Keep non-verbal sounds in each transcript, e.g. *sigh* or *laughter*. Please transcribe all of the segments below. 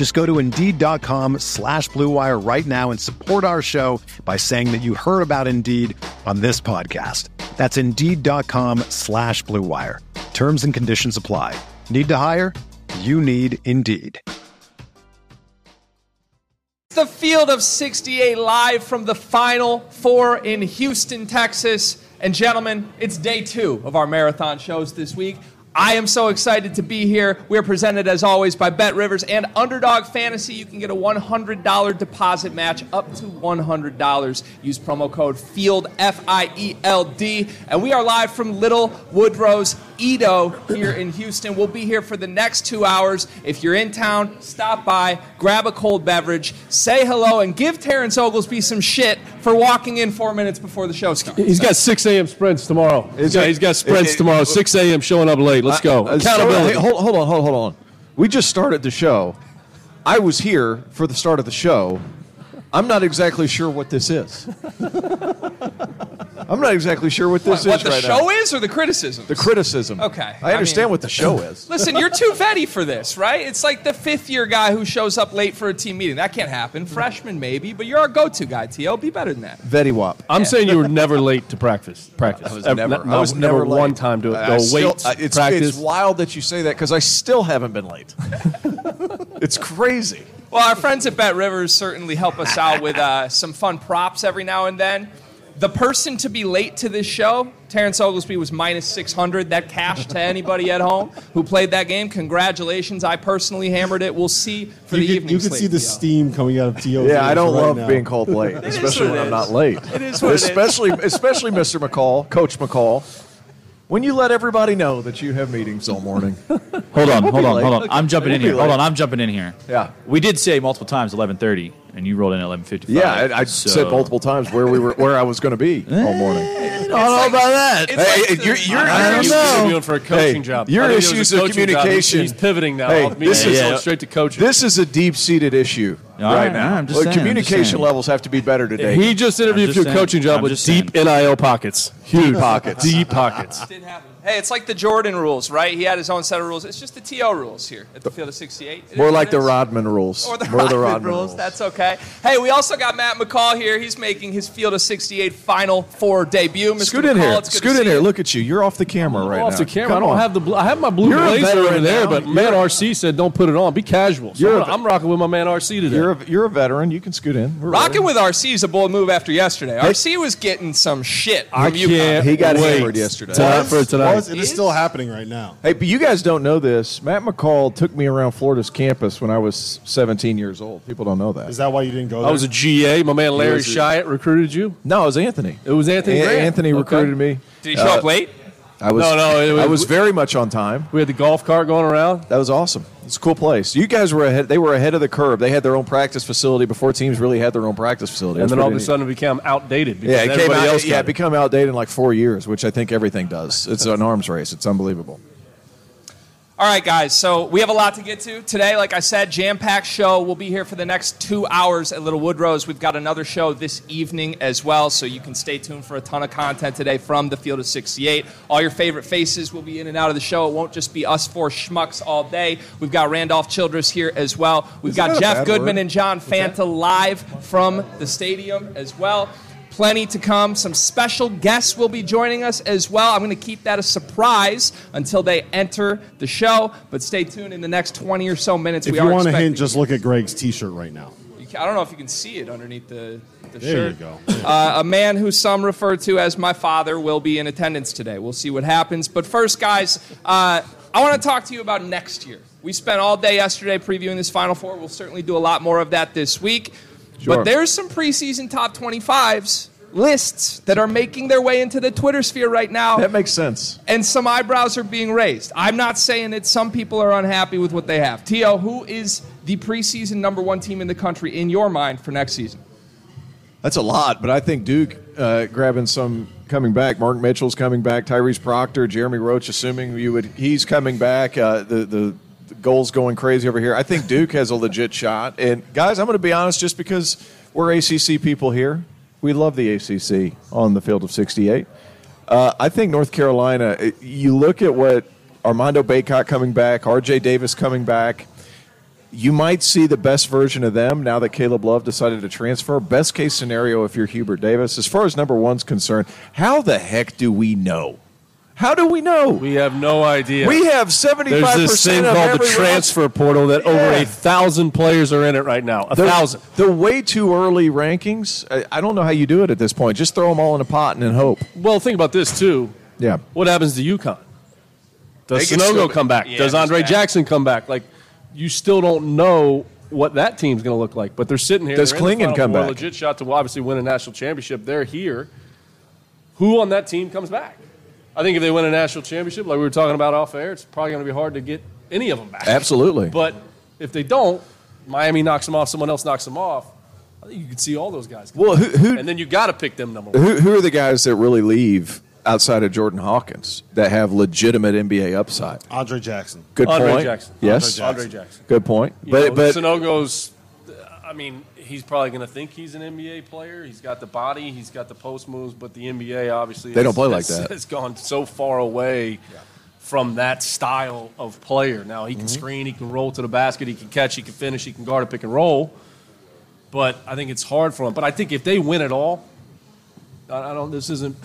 Just go to Indeed.com slash BlueWire right now and support our show by saying that you heard about Indeed on this podcast. That's Indeed.com slash BlueWire. Terms and conditions apply. Need to hire? You need Indeed. The field of 68 live from the Final Four in Houston, Texas. And gentlemen, it's day two of our marathon shows this week. I am so excited to be here. We're presented as always by Bet Rivers and Underdog Fantasy. You can get a $100 deposit match up to $100. Use promo code FIELD, F I E L D. And we are live from Little Woodrow's EaDo here in Houston. We'll be here for the next two hours. If you're in town, stop by, grab a cold beverage, say hello, and give Terrence Oglesby some shit for walking in four minutes before the show starts. He's got 6 a.m. sprints tomorrow. He's got, he's got sprints it- it- tomorrow. 6 a.m. showing up late. Let's go. Uh, so- Accountability. hey, hold, hold on, hold, hold on. We just started the show. I was here for the start of the show. I'm not exactly sure what this is. *laughs* I'm not exactly sure what this What, is what the right show now. is or the criticism? The criticism. Okay, I I understand mean- what the show is. *laughs* Listen, you're too vetty for this, right? It's like the fifth year guy who shows up late for a team meeting. That can't happen. Freshman, maybe, but you're our go to guy, T.O. Be better than that. Vetty Wop. I'm saying you were never late to practice. Practice. *laughs* I was never- I was never, never late. one time to go still- wait. uh, it's, practice. it's wild that you say that because I still haven't been late. it's crazy. Well, our friends at Bet Rivers certainly help us out with uh, some fun props every now and then. The person to be late to this show, Terrence Oglesby, was minus 600. That cash to anybody at home who played that game. Congratulations. I personally hammered it. We'll see for you the can, evening you can see the Theo. steam coming out of T.O.'s Yeah, I don't right love now. being called late, *laughs* especially what when I'm not late. It is what it is. especially, especially Mr. McCall, Coach McCall. When you let everybody know that you have meetings all morning. *laughs* Hold on, hold on, late. hold on. I'm jumping We'll in be here. Hold on, I'm jumping in here. Yeah. We did say multiple times 11:30, and you rolled in at 11:55. Yeah, I, I so- said multiple times where we were, where I was going to be *laughs* all morning. I don't know about that. It's Hey, like hey, the- your, your, I don't issues- know. interviewing for a coaching Hey, job. your I think it was a issues of coaching job. He's- communication- He's, pivoting now. Hey, this He's is- going straight to coaching. This is a deep seated issue All right right, now. I'm just Well, saying, I'm just communication levels have to be better today. he just interviewed for just a coaching job I'm with deep saying. NIL pockets. Huge pockets. Deep pockets. Didn't happen. Hey, it's like the Jordan rules, right? He had his own set of rules. It's just the TO rules here at the field of 68. It More like the. Rodman rules. Or the More Rodman, the Rodman rules. That's okay. Hey, we also got Matt McCall here. He's making his Field of 68 Final Four debut. Mr. Scoot in McCall, here. Scoot in here. you. Look at you. You're off the camera right off now. the camera. Come I don't on. have the blue. I have my blue You're blazer veteran over there, now. but You're man RC said don't put it on. Be casual. So You're I'm, a- I'm rocking with my man RC today. You're a, you're a veteran. You can scoot in. We're Rocking ready. with RC is a bold move after yesterday. RC was getting some shit from I UConn. can't. He got wait hammered yesterday. Tonight for tonight. Was, it is still happening right now. Hey, but you guys don't know this. Matt McCall took me around Florida's campus when I was 17 years old. People don't know that. Is that why you didn't go there? I was a GA. My man Larry was a- Shyatt recruited you. no, it was Anthony. It was Anthony. A- Grant. Anthony Okay. recruited me. Did he show up uh, late? I was No, no, it was- I was very much on time. We had the golf cart going around. That was awesome. It's a cool place. You guys were ahead. They were ahead of the curve. They had their own practice facility before teams really had their own practice facility. And That's then all of a sudden it became outdated because yeah, it came out. else Yeah, it become outdated in like four years, which I think everything does. It's an arms race. It's unbelievable. All right, guys. So we have a lot to get to today. Like I said, jam-packed show. We'll be here for the next two hours at Little Woodrow's. We've got another show this evening as well, so you can stay tuned for a ton of content today from the Field of 68. All your favorite faces will be in and out of the show. It won't just be us four schmucks all day. We've got Randolph Childress here as well. We've Isn't got Jeff Goodman word? and John Fanta live from the stadium as well. Plenty to come. Some special guests will be joining us as well. I'm going to keep that a surprise until they enter the show. But stay tuned in the next 20 or so minutes. if we you are want a hint, just look at Greg's T-shirt right now. I don't know if you can see it underneath the, the There you shirt. go. Uh, a man who some refer to as my father will be in attendance today. We'll see what happens. But first, guys, uh, I want to talk to you about next year. We spent all day yesterday previewing this Final Four. We'll certainly do a lot more of that this week. Sure. But there's some preseason top 25s lists that are making their way into the Twitter sphere right now That makes sense. and some eyebrows are being raised. I'm not saying that some people are unhappy with what they have. Tio, who is the preseason number one team in the country in your mind for next season? That's a lot, but I think Duke uh, grabbing some coming back. Mark Mitchell's coming back. Tyrese Proctor, Jeremy Roach, assuming you would, he's coming back. Uh, the, the the goals going crazy over here. I think Duke has a legit shot. And guys, I'm going to be honest, just because we're ACC people here, we love the ACC on the field of 68. Uh, I think North Carolina. uh, You look at what Armando Bacot coming back, R.J. Davis coming back you might see the best version of them now that Caleb Love decided to transfer. Best case scenario if you're Hubert Davis. As far as number one's concerned, how the heck do we know? How do we know? We have no idea. We have seventy five seventy There's five this thing percent of called the every transfer portal that over a thousand players are in it right now. A The, thousand. the way too early rankings. I, I don't know how you do it at this point. Just throw them all in a pot and then hope. Well, think about this too. Yeah. What happens to UConn? Does They can Sanogo come back? Yeah, Does Andre back. Jackson come back? Like, you still don't know what that team's going to look like. But they're sitting here. Does they're in the Klingon Final come Four, back? Legit shot to obviously win a national championship. They're here. Who on that team comes back? I think if they win a national championship, like we were talking about off air, it's probably going to be hard to get any of them back. Absolutely. But if they don't, Miami knocks them off. Someone else knocks them off. I think you could see all those guys. Well, who, who, and then you got to pick them number one. who, who are the guys that really leave outside of Jordan Hawkins that have legitimate NBA upside? Andre Jackson. Good Andre point. Jackson. Yes. Andre Jackson. Good point. You But know, but Sanogo's, I mean, he's probably going to think he's an NBA player. He's got the body, he's got the post moves, but the NBA obviously They don't play like has- that. Has gone so far away from that style of player. Now he can Mm-hmm. screen, he can roll to the basket, he can catch, he can finish, he can guard a pick and roll. But I think it's hard for him. But I think if they win at all, I, I don't. This isn't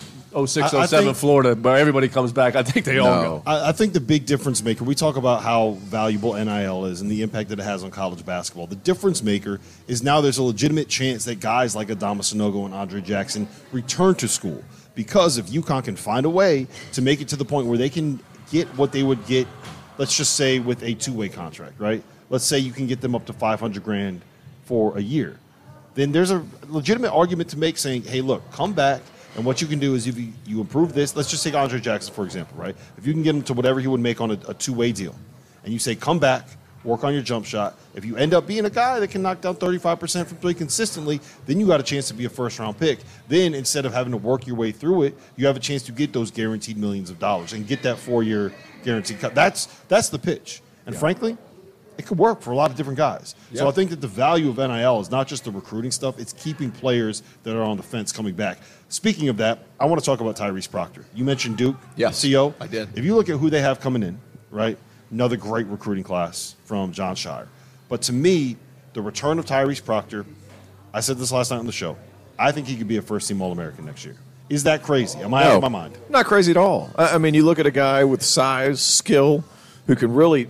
06, I- I 07 think- Florida, where everybody comes back. I think they all No. go. I, I think the big difference maker, we talk about how valuable NIL is and the impact that it has on college basketball. The difference maker is now there's a legitimate chance that guys like Adama Sanogo and Andre Jackson return to school. Because if UConn can find a way to make it to the point where they can get what they would get, let's just say with a two way contract, right? Let's say you can get them up to 500 grand for a year then there's a legitimate argument to make saying, hey, look, come back. And what you can do is if you, you improve this, let's just take Andre Jackson, for example, right? If you can get him to whatever he would make on a, a two way deal, and you say, come back, work on your jump shot. If you end up being a guy that can knock down 35% from three consistently, then you got a chance to be a first round pick. Then instead of having to work your way through it, you have a chance to get those guaranteed millions of dollars and get that four year guaranteed cut. That's, that's the pitch. And frankly, it could work for a lot of different guys. So I think that the value of NIL is not just the recruiting stuff, it's keeping players that are on the fence coming back. Speaking of that, I want to talk about Tyrese Proctor. You mentioned Duke, Yes, CO. I did. If you look at who they have coming in, right? Another great recruiting class from Jon Scheyer. But to me, the return of Tyrese Proctor, I said this last night on the show, I think he could be a first team All American next year. Is that crazy? Am I out of my mind? Not crazy at all. I mean, you look at a guy with size, skill, who can really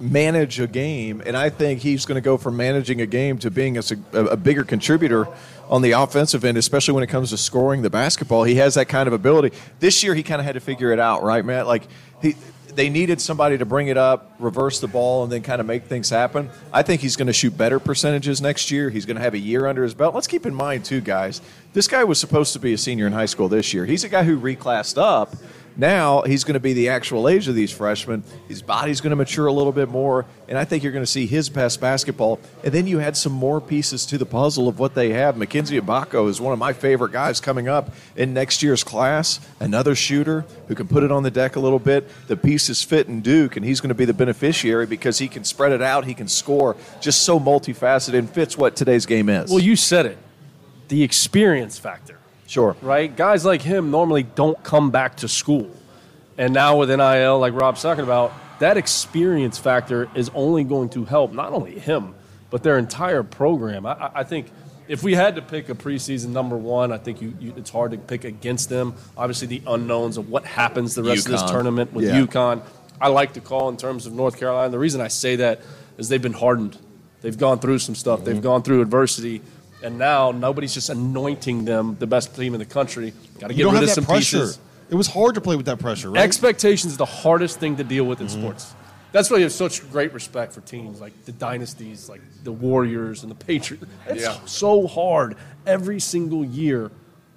manage a game, and I think he's going to go from managing a game to being a, a, bigger contributor on the offensive end, especially when it comes to scoring the basketball. He has that kind of ability. This year, he kind of had to figure it out, right, Matt? Like he. They needed somebody to bring it up, reverse the ball, and then kind of make things happen. I think he's going to shoot better percentages next year. He's going to have a year under his belt. Let's keep in mind, too, guys, this guy was supposed to be a senior in high school this year. He's a guy who reclassed up. Now he's going to be the actual age of these freshmen. His body's going to mature a little bit more, and I think you're going to see his best basketball. And then you had some more pieces to the puzzle of what they have. Mackenzie Mgbako is one of my favorite guys coming up in next year's class. Another shooter who can put it on the deck a little bit. The pieces fit in Duke, and he's going to be the beneficiary because he can spread it out. He can score. Just so multifaceted and fits what today's game is. Well, you said it. The experience factor. Sure. right? Guys like him normally don't come back to school. And now with NIL, like Rob's talking about, that experience factor is only going to help not only him, but their entire program. I- I, think if we had to pick a preseason number one, I think you, you, it's hard to pick against them. Obviously, the unknowns of what happens the rest of this tournament with Yeah. UConn. I like to call in terms of North Carolina. The reason I say that is they've been hardened They've gone through some stuff. They've mm-hmm. gone through adversity, and now nobody's just anointing them the best team in the country. Got to get rid of some pressure. pieces. It was hard to play with that pressure, right? Expectations is the hardest thing to deal with in mm-hmm. sports. That's why you have such great respect for teams like the dynasties, like the Warriors and the Patriots. It's Yeah. so hard every single year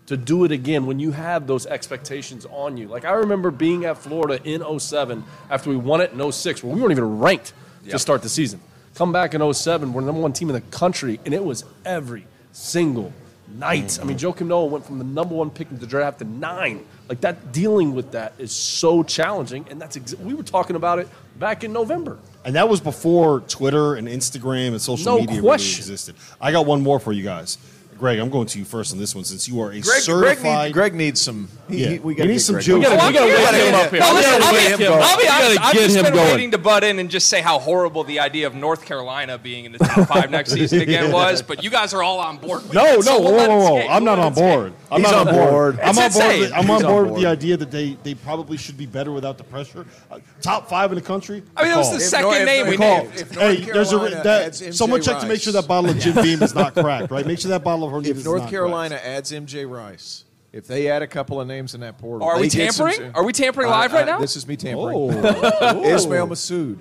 to do it again when you have those expectations on you. Like I remember being at Florida in 07 after we won it in 06 where we weren't even ranked to start the season. Come back in 07, we're the number one team in the country, and it was every single night. I mean, mm-hmm. Joe Noah went from the number one pick in the draft to nine. Like that, dealing with that is so challenging, and that's ex- we were talking about it back in November. And that was before Twitter and Instagram and social No media really existed. I got one more for you guys. Greg, I'm going to you first on this one since you are a Greg, Greg, certified. need, Greg needs some. He, Yeah. he, we He gotta needs get some Greg juice. We gotta- we I'm get him up here. Well, listen, gotta I'll get be, him going. I'll be honest. I've just been going. waiting to butt in and just say how horrible the idea of North Carolina being in the top five next season again *laughs* was. But you guys are all on board. With No, it, no, so whoa, we'll let whoa, whoa! I'm We'll not on board. I'm He's not on on board. board. I'm on board. With, I'm on He's on board with the idea that they, they probably should be better without the pressure. Uh, top five in the country. I mean, that was the If second North- name we if- if Hey, there's a that, someone check to make sure that bottle of Jim Beam is not cracked, right? Make sure that bottle of Hornitos If is If North not Carolina adds MJ Rice, if they add a couple of names in that portal, Are we they get some- tampering? Are we tampering live right now? This is me tampering. Oh, *laughs* Ismael Massoud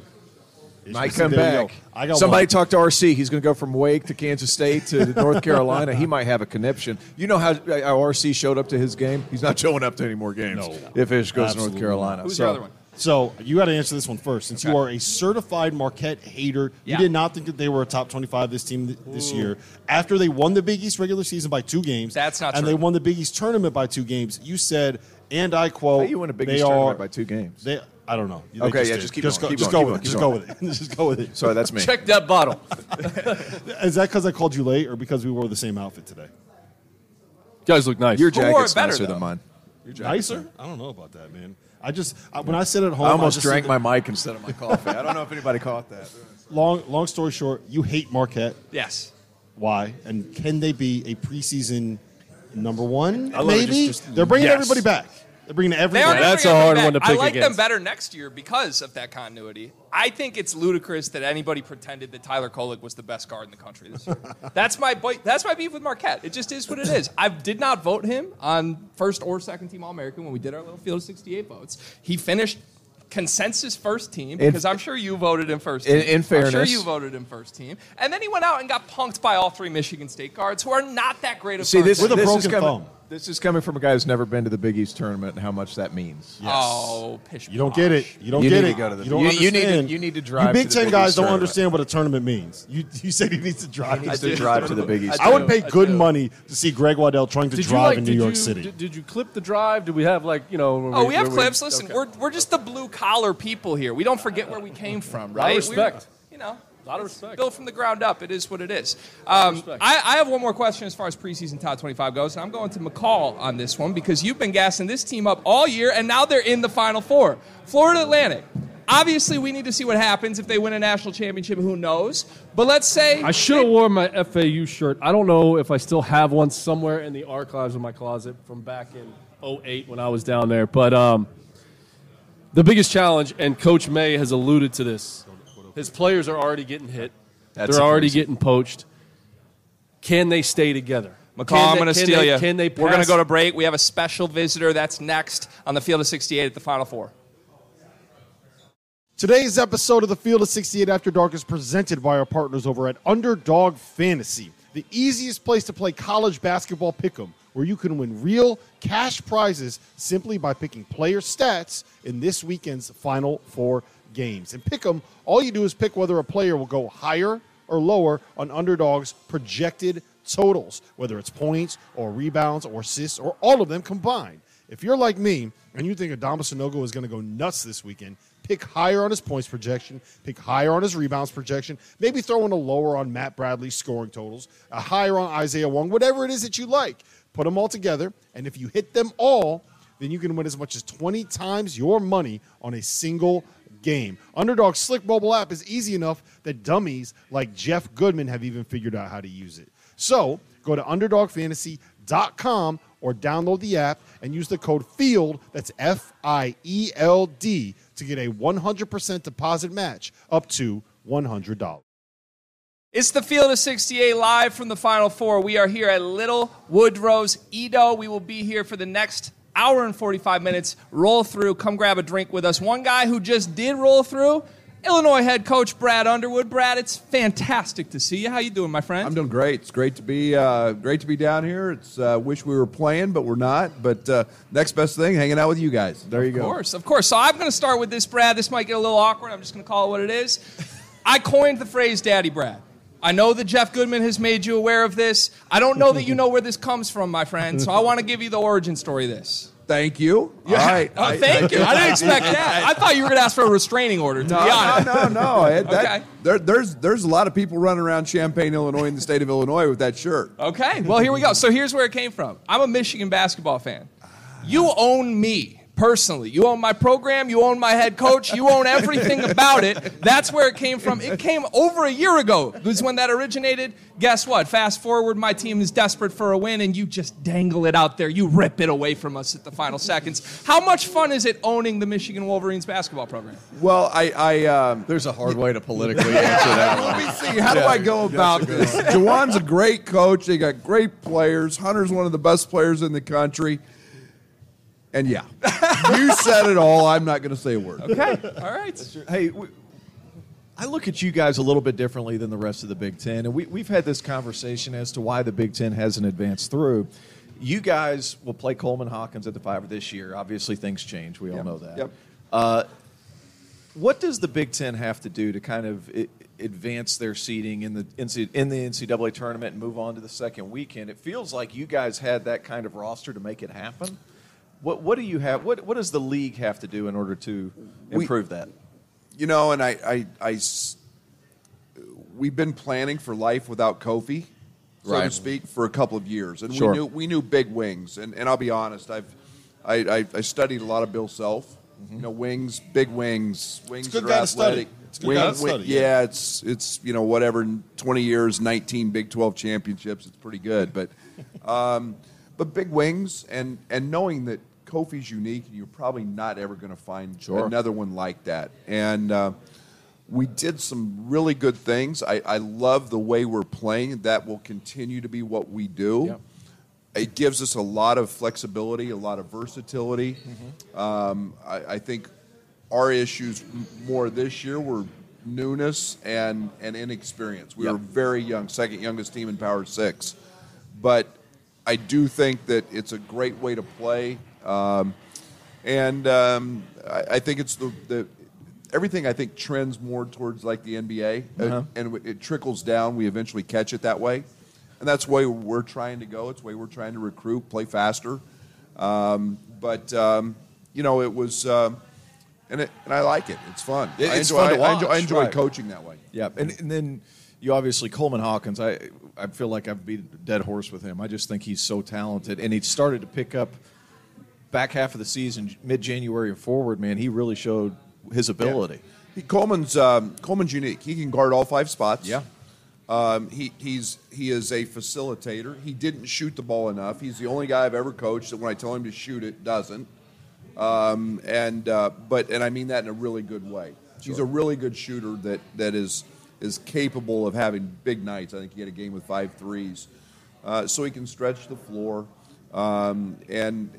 might come back. go. I got Somebody one. talk to RC. He's going to go from Wake to Kansas State to *laughs* North Carolina. He might have a connection. You know how, uh, how RC showed up to his game? He's not *laughs* showing up to any more games No. if Ish goes to North Carolina. Who's So- the other one? So you got to answer this one first, since you are a certified Marquette hater. Yeah. You did not think that they were a top twenty-five this team th- this year. After they won the Big East regular season by two games, That's not and true. they won the Big East tournament by two games. You said, and I quote, How you won a Big they East are, tournament by two games? They, I don't know. They Okay, yeah, just keep just going, go, keep just going, go keep with it. Just going, go with it. *laughs* just go with it. Sorry, that's me. Check that bottle. *laughs* Is that because I called you late, or because we wore the same outfit today? You guys look nice. Your Who wore it jacket's better, nicer though? than mine. Your Nicer? I don't know about that, man. I just I, when I sit at home, I almost just drank sit my mic instead of my coffee. I don't know if anybody caught that. *laughs* Long long story short, you hate Marquette. Yes. Why? And can they be a preseason number one? I love it. Maybe Just- just- they're bringing yes. everybody back. They're bringing They are everybody. gonna That's bring a hard one to back. pick I like them better next year because of that continuity. I think it's ludicrous that anybody pretended that Tyler Kolek was the best guard in the country this year. *laughs* that's my bo- that's my beef with Marquette. It just is what it is. I did not vote him on first or second team All American when we did our little field of 68 votes. He finished consensus first team because I'm sure you voted him first. In- Team. in I'm sure you voted him first team, and then he went out and got punked by all three Michigan State guards who are not that great of See, this, guards. With a this is broken coming, thumb. This is coming from a guy who's never been to the Big East tournament and how much that means. Oh, pish You don't get it. You don't You get need it. to go to the- you don't you- you need to- understand. you need to drive You Big to the Ten Big guys East don't tournament. understand what a tournament means. You, you said he needs to drive. He needs to to drive to the Big East. I would pay good money to see Greg Waddell trying to Did you drive like? in did New York you, City. Did, did you clip the drive? Did we have like you know? Oh, we have clips. Listen, we're, we're just the blue collar people here. We don't forget where we came from, right? respect. We're, you know, A lot of respect. Built from the ground up. It is what it is. Um. I, I have one more question as far as preseason top 25 goes, and I'm going to McCall on this one because you've been gassing this team up all year, and now they're in the Final Four. Florida Atlantic. Obviously, we need to see what happens if they win a national championship. Who knows? But let's say I should have worn my FAU shirt. I don't know if I still have one somewhere in the archives of my closet from back in 08 when I was down there. But um, the biggest challenge, and Coach May has alluded to this, his players are already getting hit. That's They're already getting poached. Can they stay together? McCall, Can I'm going to steal they- you. Can they? We're going to go to break. We have a special visitor that's next on the field of 68 at the Final Four. Today's episode of the Field of 68 After Dark is presented by our partners over at Underdog Fantasy, the easiest place to play college basketball pick'em, where you can win real cash prizes simply by picking player stats in this weekend's Final Four games. And pick them, all you do is pick whether a player will go higher or lower on Underdog's projected totals, whether it's points or rebounds or assists or all of them combined. If you're like me and you think Adama Sanogo is going to go nuts this weekend, pick higher on his points projection, pick higher on his rebounds projection, maybe throw in a lower on Matt Bradley's scoring totals, a higher on Isaiah Wong, whatever it is that you like. Put them all together, and if you hit them all, then you can win as much as 20 times your money on a single game. Underdog's slick mobile app is easy enough that dummies like Jeff Goodman have even figured out how to use it. So go to underdogfantasy.com or download the app and use the code FIELD, that's F I E L D, to get a 100% deposit match up to $100. It's the Field of 68 live from the Final Four. We are here at Little Woodrow's EaDo. We will be here for the next hour and 45 minutes. Roll through, come grab a drink with us. One guy who just did roll through, Illinois head coach Brad Underwood. Brad, it's fantastic to see you. How you doing, my friend? I'm doing great. It's great to be uh, great to be down here. It's uh, wish we were playing, but we're not. But uh, next best thing, hanging out with you guys. There you Of go. Of course, of course. So I'm going to start with this, Brad. This might get a little awkward. I'm just going to call it what it is. I coined the phrase "Daddy Brad." I know that Jeff Goodman has made you aware of this. I don't know that you know where this comes from, my friend. So I want to give you the origin story. Of this. Thank you. All right. Oh, thank you. I didn't expect that. I thought you were going to ask for a restraining order. To No, be no, honest. no, no. It- that- *laughs* Okay. there, there's there's a lot of people running around Champaign, Illinois, in the state of Illinois with that shirt. Okay, well, here we go. So here's where it came from. I'm a Michigan basketball fan. You own me personally. You own my program. You own my head coach. You own everything about it. That's where it came from. It came over a year ago. Was when that originated. Guess what? Fast forward, my team is desperate for a win, and you just dangle it out there. You rip it away from us at the final seconds. How much fun is it owning the Michigan Wolverines basketball program? Well, I, I um, There's a hard way to politically answer that. Let me see. How do I go about this? Juwan's a great coach. They got great players. Hunter's one of the best players in the country. And yeah, *laughs* you said it all. I'm not going to say a word. Okay, all right. Hey, we, I look at you guys a little bit differently than the rest of the Big Ten, and we, we've had this conversation as to why the Big Ten hasn't advanced through. You guys will play Coleman Hawkins at the five this year. Obviously, things change. We all know that. Yep. Uh, what does the Big Ten have to do to kind of advance their seeding in the in the NCAA tournament and move on to the second weekend? It feels like you guys had that kind of roster to make it happen. What what do you have? What what does the league have to do in order to We- improve that? You know, and I, I, I s- we've been planning for life without Kofi, so to speak, for a couple of years, and Sure. we knew we knew big wings. And, and I'll be honest, I've I, I, I studied a lot of Bill Self. You know, wings, big wings, wings It's good that are guy study. athletic. It's good guy to study, yeah. yeah. it's it's you know whatever. Twenty years, nineteen Big Twelve championships. It's pretty good, but *laughs* um, but big wings and and knowing that Kofi's unique, and you're probably not ever going to find Sure. another one like that. And uh, we did some really good things. I, I love the way we're playing. That will continue to be what we do. Yep. It gives us a lot of flexibility, a lot of versatility. Um, I, I think our issues more this year were newness and, and inexperience. We Yep. were very young, second youngest team in Power Six. But I do think that it's a great way to play. Um, and um, I, I think it's the, the everything I think trends more towards like the NBA, uh, Uh-huh. and it trickles down. We eventually catch it that way, and that's the way we're trying to go. It's the way we're trying to recruit, play faster. Um, but um, you know, it was, um, and it, and I like it. It's fun. It- it's enjoy, fun to I, I enjoy, I enjoy right. coaching that way. Yeah, and, and then you obviously Coleman Hawkins. I I feel like I've beat a dead horse with him. I just think he's so talented, and he started to pick up back half of the season, mid January and forward. Man, he really showed his ability. He, Coleman's um, Coleman's unique. He can guard all five spots. Yeah. Um, he he's he is a facilitator. He didn't shoot the ball enough. He's the only guy I've ever coached that when I tell him to shoot it, doesn't. Um, and uh, but and I mean that in a really good way. He's a really good shooter that that is is capable of having big nights. I think he had a game with five threes, uh, so he can stretch the floor. Um, and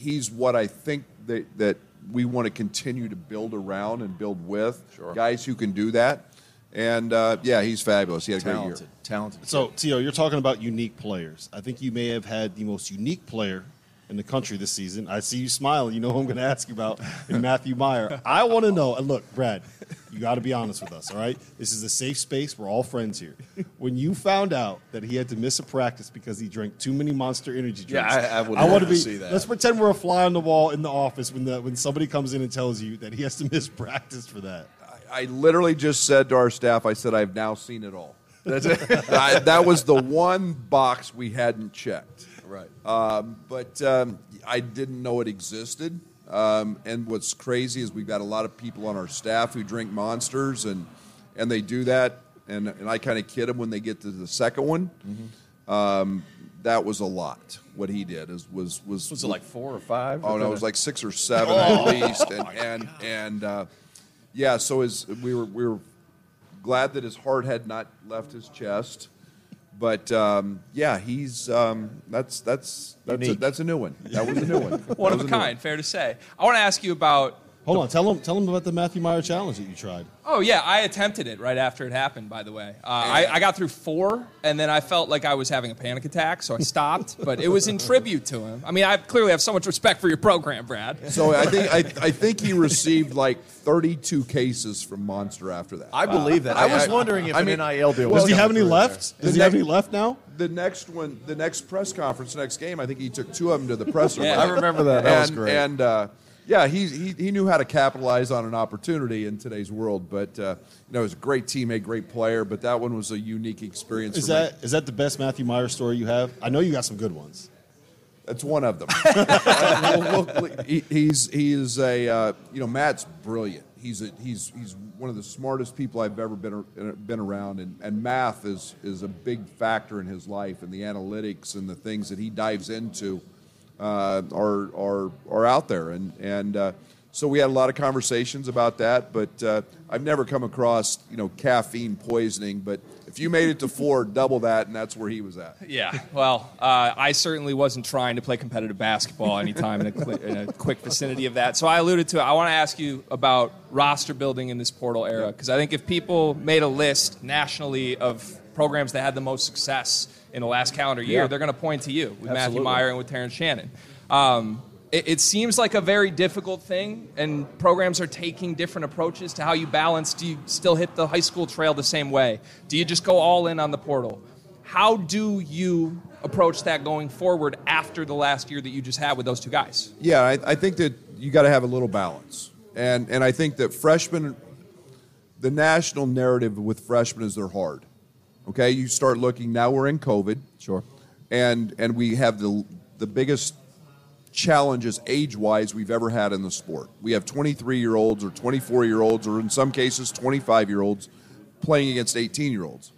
he's what I think that that we want to continue to build around and build with Sure. guys who can do that. And uh, yeah, he's fabulous. He had a great year. Talented, talented. So, Tio, you're talking about unique players. I think you may have had the most unique player in the country this season. I see you smiling. You know who I'm going to ask you about *laughs* in Matthew Mayer. I want to know, and look, Brad, you got to be honest with us, all right? This is a safe space. We're all friends here. When you found out that he had to miss a practice because he drank too many Monster Energy Yeah, drinks, I- I would wanna be. see that. Let's pretend we're a fly on the wall in the office when the when somebody comes in and tells you that he has to *laughs* miss practice for that. I literally just said to our staff, I said, I've now seen it all. *laughs* I- that was the one box we hadn't checked. Right. Um, but um, I didn't know it existed. Um, and what's crazy is we've got a lot of people on our staff who drink monsters, and and they do that. And, and I kind of kid them when they get to the second one. Um, that was a lot. What he did is was was was it like four or five? Oh no, it was like six or seven at least, and and and uh, yeah. So as we were we were glad that his heart had not left his chest. But um, yeah, he's um, that's that's that's a, that's a new one. That was a new one. *laughs* One That of was a kind, fair to say. I want to ask you about. Hold on, tell them tell them about the Matthew Mayer challenge that you tried. Oh yeah, I attempted it right after it happened. By the way, uh, I, I got through four, and then I felt like I was having a panic attack, so I stopped. but it was in tribute to him. I mean, I clearly have so much respect for your program, Brad. So I think I, I think he received like 32 cases from Monster after that. I believe that. I, was wondering if I an mean- NIL deal. Does was he have any through there. left? Does The he have any left now? the next one, the next press conference, next game, I think he took two of them to the presser. Yeah. I remember that. That was great. And uh, yeah, he, he he knew how to capitalize on an opportunity in today's world. But uh, you know, he was a great teammate, great player. But that one was a unique experience. Is for me. that is that the best Matthew Mayer story you have? I know you got some good ones. That's one of them. Well, *laughs* look, he, he's he is a uh, you know Matt's brilliant. He's a, he's he's one of the smartest people I've ever been been around, and, and math is is a big factor in his life, and the analytics and the things that he dives into uh, are are are out there, and and. Uh, so we had a lot of conversations about that, but uh, I've never come across you know caffeine poisoning. But if you made it to four, double that, and that's where he was at. Yeah, well, uh, I certainly wasn't trying to play competitive basketball anytime in a, cli- in a quick vicinity of that. So I alluded to it. I want to ask you about roster building in this portal era because I think if people made a list nationally of programs that had the most success in the last calendar year, Yeah. they're going to point to you with Matthew Mayer and with Terrence Shannon. Um, it, it seems like a very difficult thing, and programs are taking different approaches to how you balance. Do you still hit the high school trail the same way? Do you just go all in on the portal? How do you approach that going forward after the last year that you just had with those two guys? Yeah, I, I think that you got to have a little balance, and and I think that freshmen, the national narrative with freshmen is they're hard. Okay, you start looking now. We're in COVID, Sure. and and we have the the biggest challenges age wise we've ever had in the sport. We have 23 year olds or 24 year olds, or in some cases 25 year olds, playing against 18 year olds.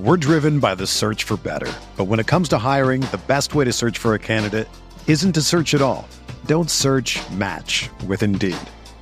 We're driven by the search for better. But when it comes to hiring, the best way to search for a candidate isn't to search at all. Don't search match with Indeed.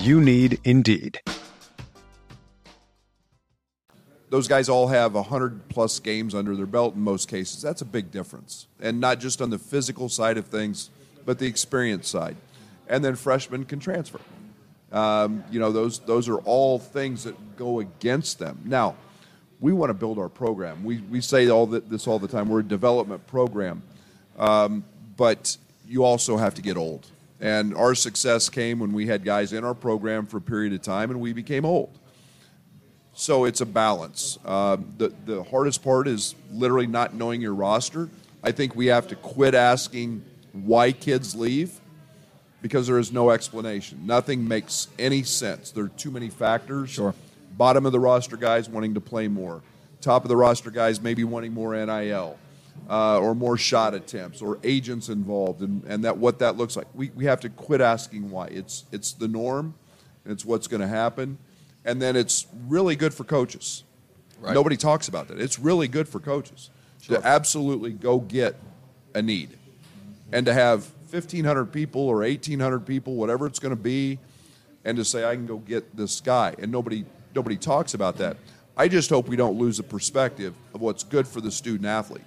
You need Indeed. those guys all have 100 plus games under their belt in most cases. That's a big difference. And not just on the physical side of things, but the experience side. And then freshmen can transfer. Um, you know, those, those are all things that go against them. Now, we want to build our program. We, we say all that, this all the time. We're a development program. Um, but you also have to get old. And our success came when we had guys in our program for a period of time and we became old. So it's a balance. Uh, the the hardest part is literally not knowing your roster. I think we have to quit asking why kids leave because there is no explanation. Nothing makes any sense. There are too many factors. Sure. Bottom of the roster guys wanting to play more. Top of the roster guys maybe wanting more NIL. Uh, or more shot attempts, or agents involved, and, and that what that looks like. We, we have to quit asking why. It's it's the norm, and it's what's going to happen, and then it's really good for coaches. Nobody talks about that. It's really good for coaches to absolutely go get a need, and to have 1,500 people or 1,800 people, whatever it's going to be, and to say I can go get this guy, and nobody nobody talks about that. I just hope we don't lose the perspective of what's good for the student athlete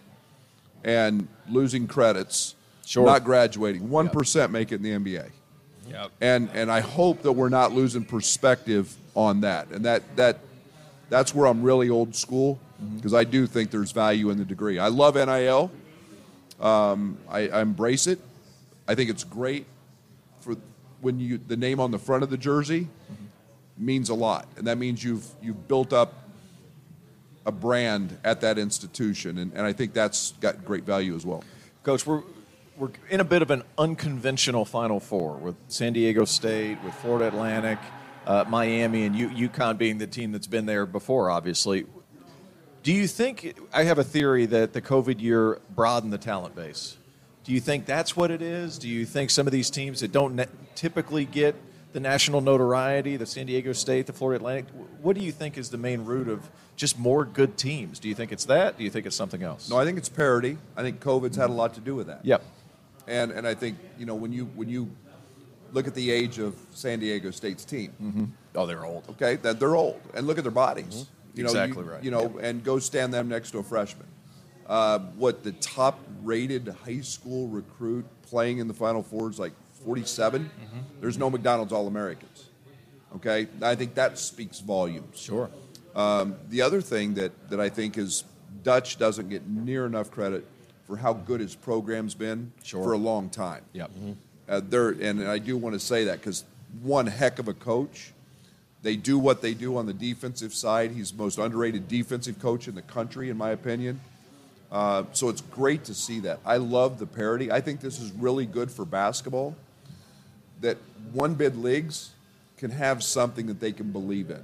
and losing credits, Sure. not graduating. One make it in the NBA, Yep. and and I hope that we're not losing perspective on that. And that that that's where I'm really old school. because I do think there's value in the degree. I love NIL. Um, I, I embrace it. I think it's great for when you the name on the front of the jersey means a lot, and that means you've you've built up a brand at that institution, and, and I think that's got great value as well. Coach, we're we're in a bit of an unconventional Final Four with San Diego State, with Florida Atlantic, uh, Miami, and U- UConn being the team that's been there before. Obviously, do you think? I have a theory that the COVID year broadened the talent base. Do you think that's what it is? Do you think some of these teams that don't ne- typically get the national notoriety, the San Diego State, the Florida Atlantic, what do you think is the main root of just more good teams? Do you think it's that? Do you think it's something else? No, I think it's parity. I think COVID's had a lot to do with that. Yep. And and I think you know when you when you look at the age of San Diego State's team, Oh, they're old. okay, that they're old, and look at their bodies. You know, Exactly you, right. You know, and go stand them next to a freshman. Uh, what the top-rated high school recruit playing in the Final Four is like 47. There's no McDonald's All-Americans. Okay, I think that speaks volumes. Sure. Um, the other thing that, that I think is Dutch doesn't get near enough credit for how good his program's been Sure. for a long time. Yep. Uh, there, and I do want to say that because one heck of a coach. They do what they do on the defensive side. He's the most underrated defensive coach in the country, in my opinion. Uh, so it's great to see that. I love the parity. I think this is really good for basketball. That one bid leagues can have something that they can believe in.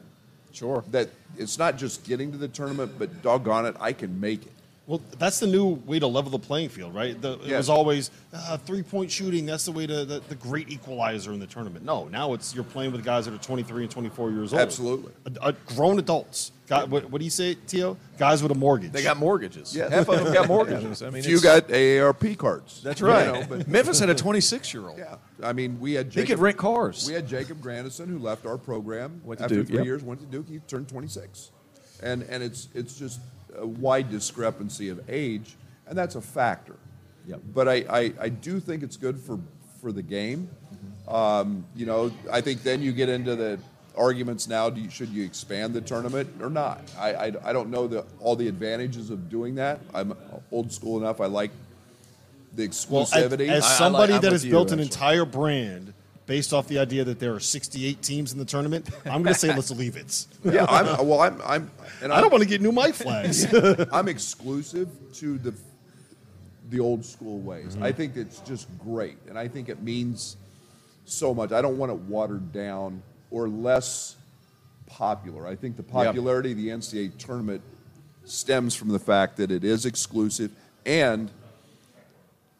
Sure. That it's not just getting to the tournament, but doggone it, I can make it. Well, that's the new way to level the playing field, right? The, it Yeah. was always uh, three point shooting. That's the way to the, the great equalizer in the tournament. No, now it's you're playing with guys that are 23 and 24 years old. Absolutely. A, a grown adults. Got, what, what do you say, Tio? Guys with a mortgage. They got mortgages. Yeah. Half of them got *laughs* mortgages. I mean, If you got AARP cards. That's you right. know, but- *laughs* Memphis had a 26 year old. yeah, I mean, we had He Jacob, could rent cars. We had Jacob Grandison who left our program Went to after Duke, three yep. years. Went to Duke. He turned 26, and and it's it's just a wide discrepancy of age, and that's a factor. Yep. But I, I, I do think it's good for for the game. Um, you know, I think then you get into the arguments now. Do you, should you expand the tournament or not? I, I, I don't know the, all the advantages of doing that. I'm old school enough. I like the well, as, exclusivity. as I- I like- somebody that has you, built an entire brand based off the idea that there are 68 teams in the tournament, I'm going to say let's leave it. *laughs* yeah, I'm, well, I'm, I'm, and I I'm, don't want to get new mic flags. *laughs* I'm exclusive to the the old school ways. Mm-hmm. I think it's just great, and I think it means so much. I don't want it watered down or less popular. I think the popularity of the NCAA tournament stems from the fact that it is exclusive, and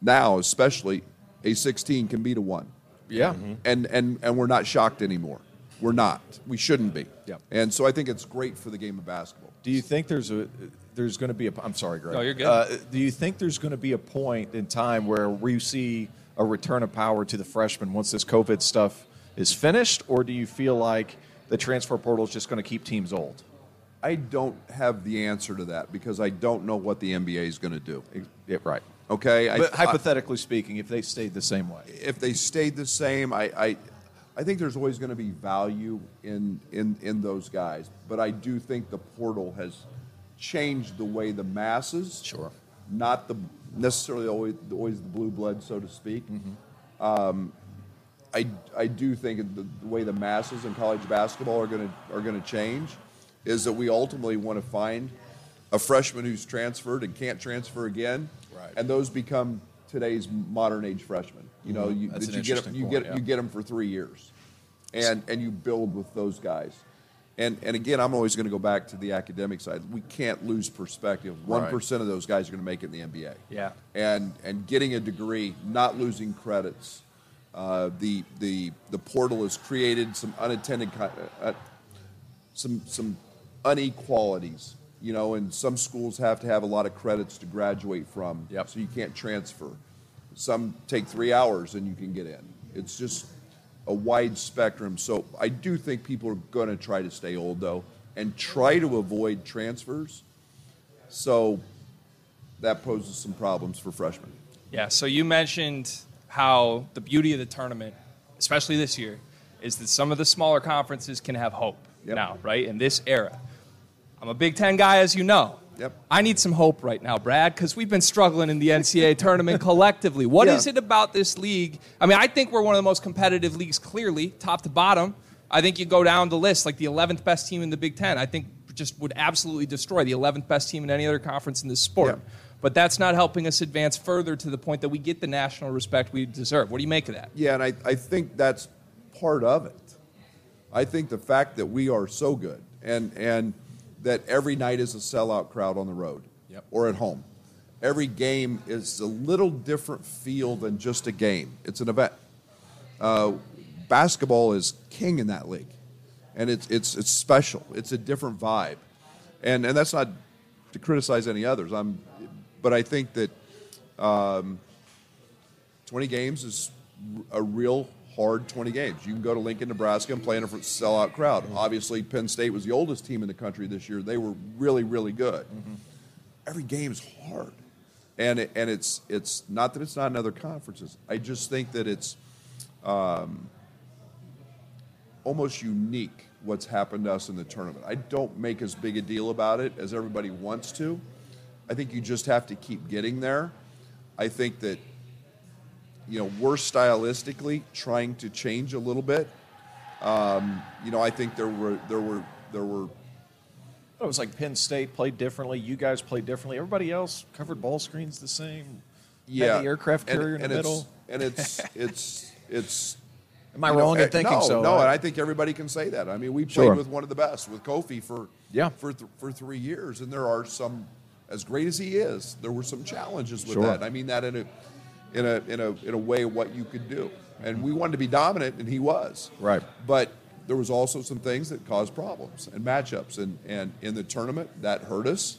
now especially a 16 can beat a one Yeah. and and and we're not shocked anymore. We're not. We shouldn't be. Yep. And so I think it's great for the game of basketball. Do you think there's a there's going to be a? I'm sorry, Greg. No, you're good. Uh, do you think there's going to be a point in time where we see a return of power to the freshmen once this COVID stuff is finished, or do you feel like the transfer portal is just going to keep teams old? I don't have the answer to that because I don't know what the NBA is going to do. Yeah, right. Okay, But I- hypothetically speaking, if they stayed the same way, if they stayed the same, I, I, I think there's always going to be value in, in in those guys. But I do think the portal has changed the way the masses, Sure. not the necessarily always, always the blue blood, so to speak. Mm-hmm. Um, I, I do think the, the way the masses in college basketball are going to are going to change is that we ultimately want to find a freshman who's transferred and can't transfer again, Right. and those become today's modern age freshmen. You know, you, Mm-hmm. That's that you get interesting you point, get yeah. you get them for three years, and and you build with those guys. And, and again, I'm always going to go back to the academic side. We can't lose perspective. One Right. of those guys are going to make it in the NBA Yeah. and and getting a degree, not losing credits. Uh, the the the portal has created some unintended uh, uh, some some inequalities, you know, and some schools have to have a lot of credits to graduate from, Yep. so you can't transfer. Some take three hours and you can get in. It's just a wide spectrum. So I do think people are going to try to stay old though, and try to avoid transfers. So that poses some problems for freshmen. Yeah, so you mentioned how the beauty of the tournament, especially this year, is that some of the smaller conferences can have hope Yep. now, right? In this era. I'm a Big Ten guy, as you know. Yep. I need some hope right now, Brad, because we've been struggling in the NCAA tournament *laughs* collectively. What is Yeah. it about this league? I mean, I think we're one of the most competitive leagues, clearly, top to bottom. I think you go down the list, like the 11th best team in the Big Ten. I think just would absolutely destroy the 11th best team in any other conference in this sport. Yeah. But that's not helping us advance further to the point that we get the national respect we deserve. What do you make of that? Yeah, and I, I think that's part of it. I think the fact that we are so good and, and that every night is a sellout crowd on the road Yep. or at home. Every game is a little different feel than just a game. It's an event. Uh, basketball is king in that league, and it's it's it's special. It's a different vibe, and and that's not to criticize any others. I'm, but I think that um, 20 games is a real hard 20 games. You can go to Lincoln, Nebraska, and play in a sellout crowd. Obviously, Penn State was the oldest team in the country this year. They were really, really good. Every game's hard, and it, and it's it's not that it's not in other conferences. I just think that it's um, almost unique what's happened to us in the tournament. I don't make as big a deal about it as everybody wants to. I think you just have to keep getting there. I think that you know we're stylistically trying to change a little bit. Um, you know, I think there were there were there were It was like Penn State played differently. You guys played differently. Everybody else covered ball screens the same. Had yeah the aircraft and- carrier in the middle. and it's *laughs* it's it's. Am I you know, wrong eh, in thinking no, so? No, I- and I think everybody can say that. I mean, we played Sure. with one of the best with Kofi for Yeah. for th- for three years, and there are some, as great as he is, there were some challenges with Sure. that. I mean that in a in a in a in a way what you could do, and we wanted to be dominant, and he was Right. But there was also some things that caused problems and matchups, and and in the tournament that hurt us.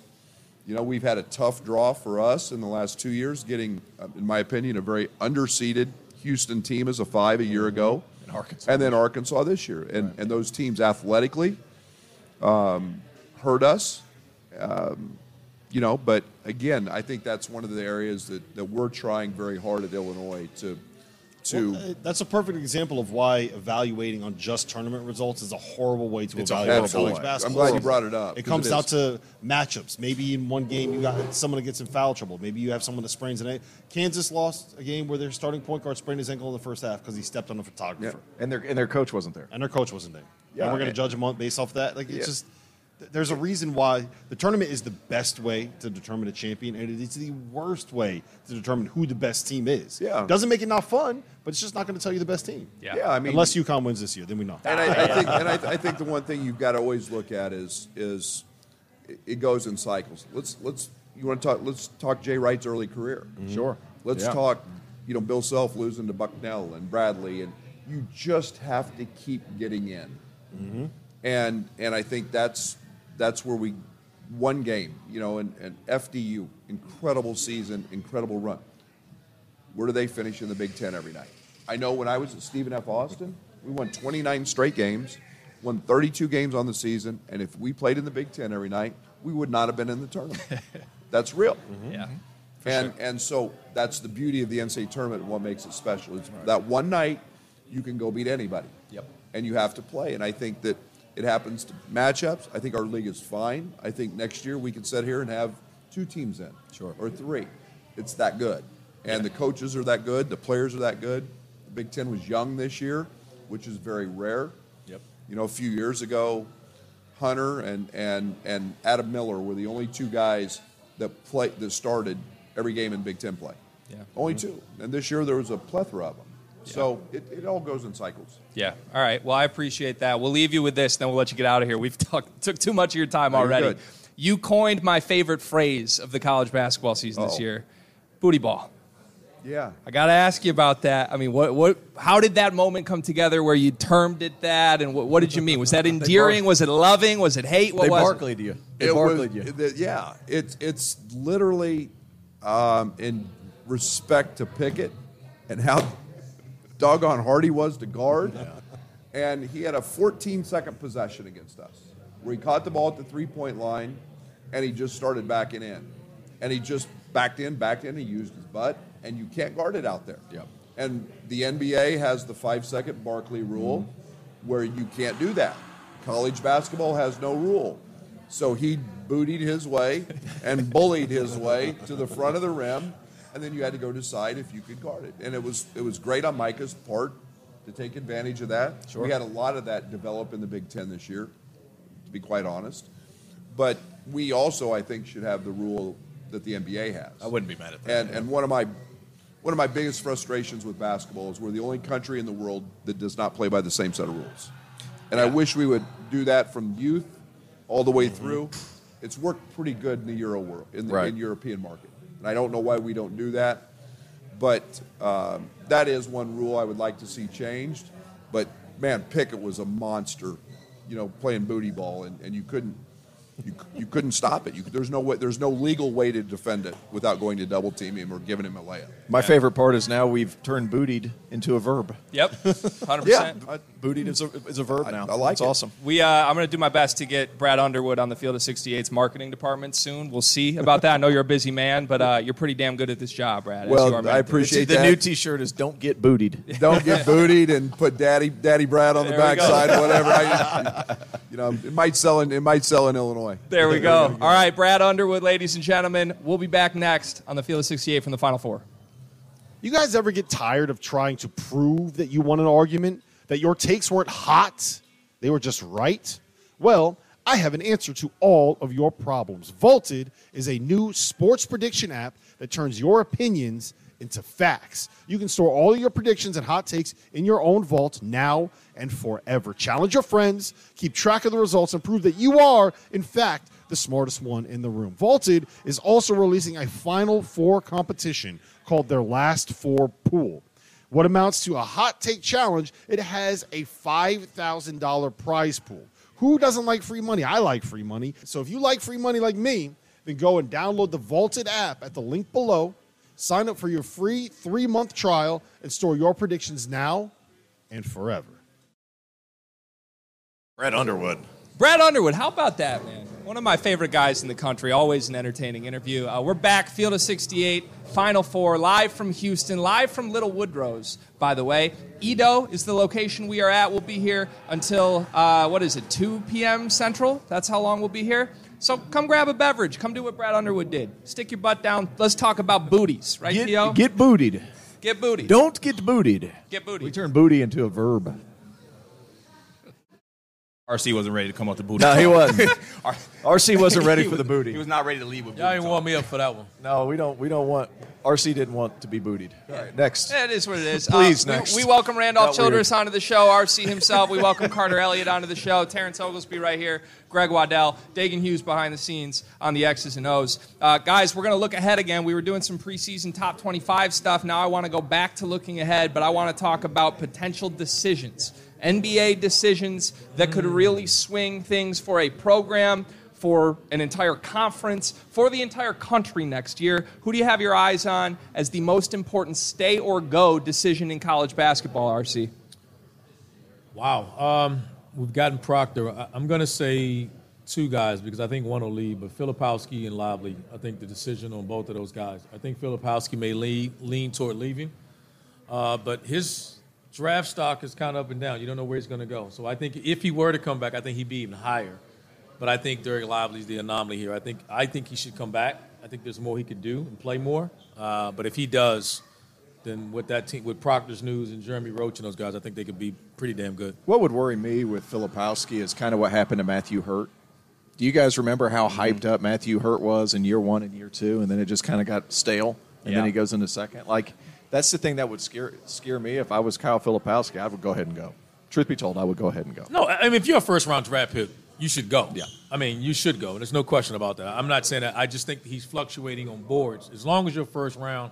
You know, we've had a tough draw for us in the last two years, getting, uh, in my opinion, a very underseeded Houston team as a five a year ago, And Arkansas. and then Arkansas this year, and and those teams athletically um, hurt us. Um, you know, but again, I think that's one of the areas that, that we're trying very hard at Illinois to to. Well, uh, that's a perfect example of why evaluating on just tournament results is a horrible way to It's evaluate horrible college way. basketball. I'm glad you brought it up, It 'cause comes it down to matchups. Maybe in one game you got someone that gets in foul trouble. Maybe you have someone that sprains an ankle. Kansas lost a game where their starting point guard sprained his ankle in the first half because he stepped on a photographer, and their and their coach wasn't there. and their coach wasn't there. Yeah, and we're going to judge them on based off that. Like it's Yeah. just. Th- There's a reason why the tournament is the best way to determine a champion, and it is the worst way to determine who the best team is. Yeah. doesn't make it not fun, but it's just not going to tell you the best team. Yeah. yeah, I mean, Unless UConn wins this year, then we know. And I, I think, and I, I think the one thing you've got to always look at is is it- it goes in cycles. Let's let's you want to talk. Let's talk Jay Wright's early career. Mm-hmm. Sure. Let's Yeah. talk. You know, Bill Self losing to Bucknell and Bradley, and you just have to keep getting in. Mm-hmm. And and I think that's that's where we one game. You know, and, and FDU incredible season, incredible run. Where do they finish in the Big Ten every night? I know when I was at Stephen F. Austin, we won 29 straight games, won 32 games on the season, and if we played in the Big Ten every night, we would not have been in the tournament. *laughs* That's real. Mm-hmm. Yeah. And and so that's the beauty of the NCAA tournament and what makes it special. It's that one night you can go beat anybody. Yep. And you have to play. And I think that it happens to matchups. I think our league is fine. I think next year we can sit here and have two teams in. Sure. Or three. It's that good. And the coaches are that good, the players are that good. The Big Ten was young this year, which is very rare. Yep. You know, a few years ago, Hunter and, and, and Adam Miller were the only two guys that play that started every game in Big Ten play. Yeah. Only mm-hmm. two. And this year there was a plethora of them. So it, it all goes in cycles. Yeah. All right. Well, I appreciate that. We'll leave you with this, then we'll let you get out of here. We've *laughs* talked, took too much of your time No, already. You coined my favorite phrase of the college basketball season this year booty ball. Yeah. I got to ask you about that. I mean, what, what, how did that moment come together where you termed it that? And what, what did you mean? Was that *laughs* endearing? Was it loving? Was it hate? What They was Barclayed you. They It was- you. it- yeah, it's it's literally um, in respect to Pickett and how doggone hard he was to guard. And he had a 14 second possession against us where he caught the ball at the three point line and he just started backing in. And he just backed in, backed in, he used his butt, and you can't guard it out there. Yep. And the NBA has the five second Barkley rule mm-hmm. where you can't do that. College basketball has no rule. So he bootied his way and bullied his way to the front of the rim, and then you had to go decide if you could guard it. And it was it was great on Micah's part to take advantage of that. Sure. We had a lot of that develop in the Big Ten this year, to be quite honest. But we also, I think, should have the rule that the NBA has. I wouldn't be mad at that. And and one of my one of my biggest frustrations with basketball is we're the only country in the world that does not play by the same set of rules. And I wish we would do that from youth all the way Mm-hmm. through. It's worked pretty good in the Euro world, in the Right. in European market. And I don't know why we don't do that. But um, that is one rule I would like to see changed. But man, Pickett was a monster, you know, playing booty ball, and, and you couldn't you, you couldn't stop it. You, there's no way, there's no legal way to defend it without going to double team him or giving him a layup. My favorite part is now we've turned bootied into a verb. Yep, *laughs* 100%. Yeah, bootied is a, is a verb now. I like It's it. awesome. We, uh, I'm going to do my best to get Brad Underwood on the Field of 68's marketing department soon. We'll see about that. I know you're a busy man, but uh, you're pretty damn good at this job, Brad. as Well, you are I to. appreciate the that. new T-shirt is "Don't get bootied." *laughs* Don't get bootied and put Daddy Daddy Brad on the There we go. backside, whatever. I, you know, it might sell in it might sell in Illinois. There we *laughs* go. All right, Brad Underwood, ladies and gentlemen. We'll be back next on the Field of 68 from the Final Four. You guys ever get tired of trying to prove that you won an argument, that your takes weren't hot, they were just right? Well, I have an answer to all of your problems. Vaulted is a new sports prediction app that turns your opinions into facts. You can store all your predictions and hot takes in your own vault now and forever. Challenge your friends, keep track of the results, and prove that you are, in fact, the smartest one in the room. Vaulted is also releasing a Final Four competition called their Last Four Pool. What amounts to a hot take challenge, it has a $5,000 prize pool. Who doesn't like free money? I like free money. So if you like free money like me, then go and download the Vaulted app at the link below. Sign up for your free three month trial and store your predictions now and forever. Brad Underwood. Brad Underwood, how about that, man? One of my favorite guys in the country, always an entertaining interview. Uh, we're back, Field of 68, Final Four, live from Houston, live from Little Woodrow's, by the way. EaDo is the location we are at. We'll be here until, uh, what is it, 2 p.m. Central? That's how long we'll be here. So come grab a beverage. Come do what Brad Underwood did. Stick your butt down. Let's talk about booties, right, Theo? Get, get bootied. Get booty. Don't get bootied. Get booty. We turn booty into a verb. RC wasn't ready to come out the booty. No, he wasn't. *laughs* RC *laughs* wasn't ready for the booty. He was not ready to leave with booty. Y'all booty ain't talk. warm me up for that one. No, we don't. We don't want. RC didn't want to be bootied. All right, next. It is what it is. *laughs* Please, Uh, we- next. We, welcome Randolph Not Childress weird. onto the show, RC himself. We welcome Carter Elliott onto the show, Terrence Oglesby right here, Greg Waddell, Dagan Hughes behind the scenes on the X's and O's. Uh, guys, we're going to look ahead again. We were doing some preseason top 25 stuff. Now I want to go back to looking ahead, but I want to talk about potential decisions. NBA decisions that could really swing things for a program, for an entire conference, for the entire country next year. Who do you have your eyes on as the most important stay or go decision in college basketball, RC? Wow. Um, we've gotten Proctor. I, I'm going to say two guys because I think one will leave, but Filipowski and Lively. I think the decision on both of those guys. I think Filipowski may lean, lean toward leaving, uh, but his draft stock is kind of up and down. You don't know where he's going to go. So I think if he were to come back, I think he'd be even higher. But I think Derek Lively's the anomaly here. I think I think he should come back. I think there's more he could do and play more. Uh, but if he does, then with that team, with Proctor's News and Jeremy Roach and those guys, I think they could be pretty damn good. What would worry me with Filipowski is kind of what happened to Matthew Hurt. Do you guys remember how Mm-hmm. hyped up Matthew Hurt was in year one and year two, and then it just kind of got stale, and Yeah. then he goes into second? Like that's the thing that would scare scare me. If I was Kyle Filipowski, I would go ahead and go. Truth be told, I would go ahead and go. No, I mean if you're a first round draft pick, you should go. Yeah. I mean, you should go. There's no question about that. I'm not saying that. I just think he's fluctuating on boards. As long as you're first round,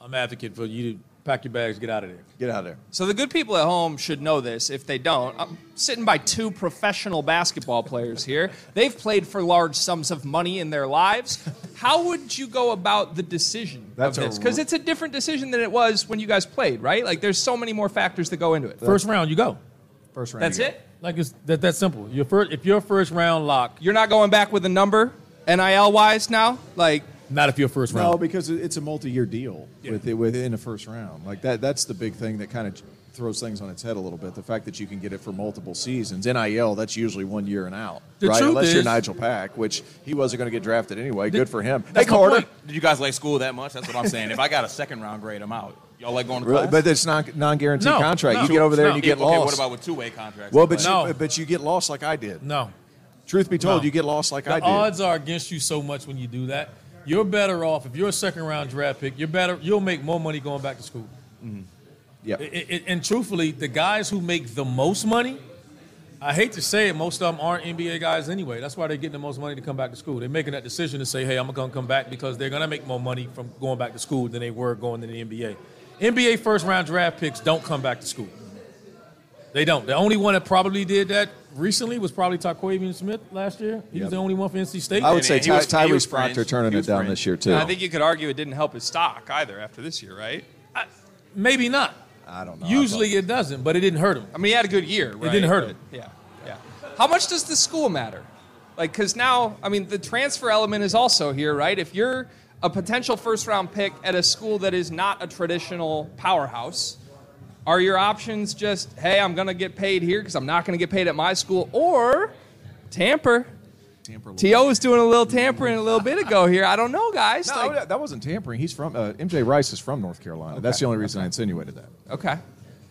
I'm advocate for you to pack your bags, get out of there. Get out of there. So the good people at home should know this. If they don't, I'm sitting by two professional basketball players here. They've played for large sums of money in their lives. How would you go about the decision That's of this? Because it's a different decision than it was when you guys played, right? Like there's so many more factors that go into it. First round, you go. First round. That's you go. it. Like it's that, that's simple. Your first, if you're first round lock, You're not going back with a number, NIL wise now. Like not if you're first round. No, because it's a multi-year deal with it within the first round. Like that. That's the big thing that kind of throws things on its head a little bit. The fact that you can get it for multiple seasons. NIL, that's usually one year and out, The right? truth Unless you're Nigel Pack, which he wasn't going to get drafted anyway. Good for him. Hey, Carter. point. Did you guys like school that much? That's what I'm saying. if I got a second round grade, I'm out. Y'all like going to Really? class? But it's not non-guaranteed No, contract. no. you get over there and you get okay, lost. what about with two way contracts? well, but No. you, but you get lost like I did. No. Truth be told, No. you get lost like The I did. odds are against you so much when you do that. You're better off if you're a second round draft pick. You're better. You'll make more money going back to school. Mm-hmm. It- it- and truthfully, the guys who make the most money, I hate to say it, most of them aren't NBA guys anyway. That's why they're getting the most money to come back to school. They're making that decision to say, "Hey, I'm going to come back because they're going to make more money from going back to school than they were going to the NBA." NBA first round draft picks don't come back to school. They don't. The only one that probably did that recently was probably Terquavion Smith last year. He Yep. was the only one for NC State. I would And say he was- Ty- he was Tyrese Proctor turning it down fringe. this year too. And I think you could argue it didn't help his stock either after this year, right? Maybe not. I don't know. Usually it doesn't, but it didn't hurt him. I mean, he had a good year. Right? It didn't hurt But, him. Yeah, yeah. How much does the school matter? Like, because now, I mean, the transfer element is also here, right? If you're a potential first round pick at a school that is not a traditional powerhouse, are your options just, hey, I'm going to get paid here because I'm not going to get paid at my school, or tamper? Tamper. T.O. was doing a little tampering a little bit ago here. I don't know, guys. No, Like- that wasn't tampering. He's from uh, MJ Rice is from North Carolina. That's the only reason I insinuated that. okay.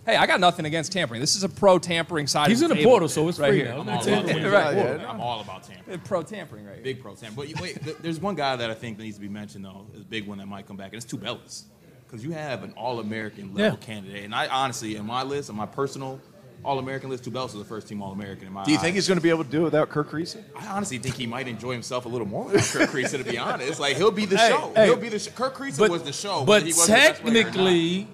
Hey, I got nothing against tampering. This is a pro tampering side. He's of in the table portal, so it's right free here. now. I'm all, about it. tampering. *laughs* Right. I'm all about tampering. Pro tampering right here. Big pro tampering. But wait, there's one guy that I think needs to be mentioned though, is a big one that might come back, and it's Tubelis. Because you have an All-American level Yeah. candidate, and I honestly, in my list, on my personal All-American list, Tubelis is the first team All-American in my. Do you think he's going to be able to do it without Kerr Kriisa? I honestly think he might enjoy himself a little more than Kerr Kriisa, to be honest. Like he'll be the Hey, show. hey. he'll be the sh- Kerr Kriisa But, was the show. but he was the best player or not. technically,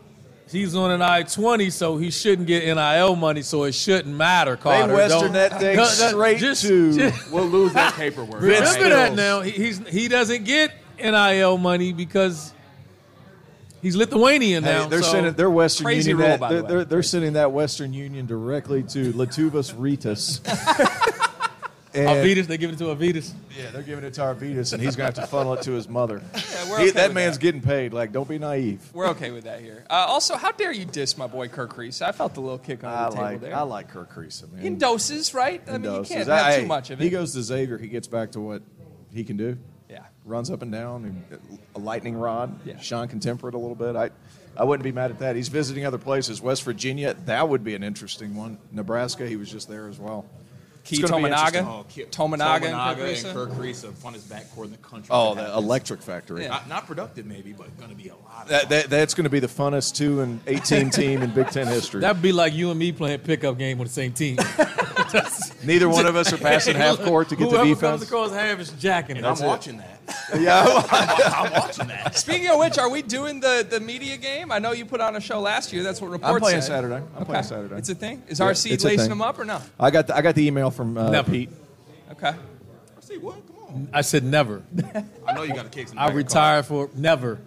he's on an I twenty, so he shouldn't get NIL money, so it shouldn't matter. Carter, Western Don't- that thing No, no, straight just- to- *laughs* just- we'll lose that paperwork. remember right? that now. He, he's he doesn't get NIL money because he's Lithuanian Hey, now. they're so- sending their Western Crazy Union. rule, that, by they're, way. they're, they're sending that Western Union directly to Lietuvos Rytas. *laughs* and, Avitas, they give it to Avitas. yeah, they're giving it to Arvydas, and he's going to have to funnel it to his mother. *laughs* we're He- that with man's that. getting paid. Like, don't be naive. We're okay with that here. Uh, also, how dare you diss my boy Kerr Kriisa? I felt a little kick on I the table there. I like Kerr Kriisa, man. in doses, right? I In mean, doses. you can't I- have too much of it. He goes to Xavier. He gets back to what he can do. Yeah. Runs up and down, a lightning rod. Yeah. Sean can temper it a little bit. I, I wouldn't be mad at that. He's visiting other places. West Virginia, that would be an interesting one. Nebraska, he was just there as well. Key It's gonna be Tominaga. Oh, Ki- Tominaga and Kirk and Creasy? Kerr Kriisa, funnest backcourt in the country. Oh, the electric factory. Yeah. Not, not productive, maybe, but going to be a lot. Of That, that, that's going to be the funnest two and 18 *laughs* team in Big Ten history. That'd be like you and me playing pickup game on the same team. *laughs* Neither one of us are passing *laughs* half court to get the Whoever defense. comes across half is jacking it. and I'm That's it. watching that. *laughs* Yeah, I'm watching that. Speaking of which, are we doing the, the media game? I know you put on a show last year. That's what reports I'm playing said. Saturday. I'm okay. playing Saturday. It's a thing. Is Yeah, RC lacing thing. them up or no? I got the, I got the email from uh, Never. Pete. Okay. See what? Come on. I said never. *laughs* I know you got a kick. I retired for never.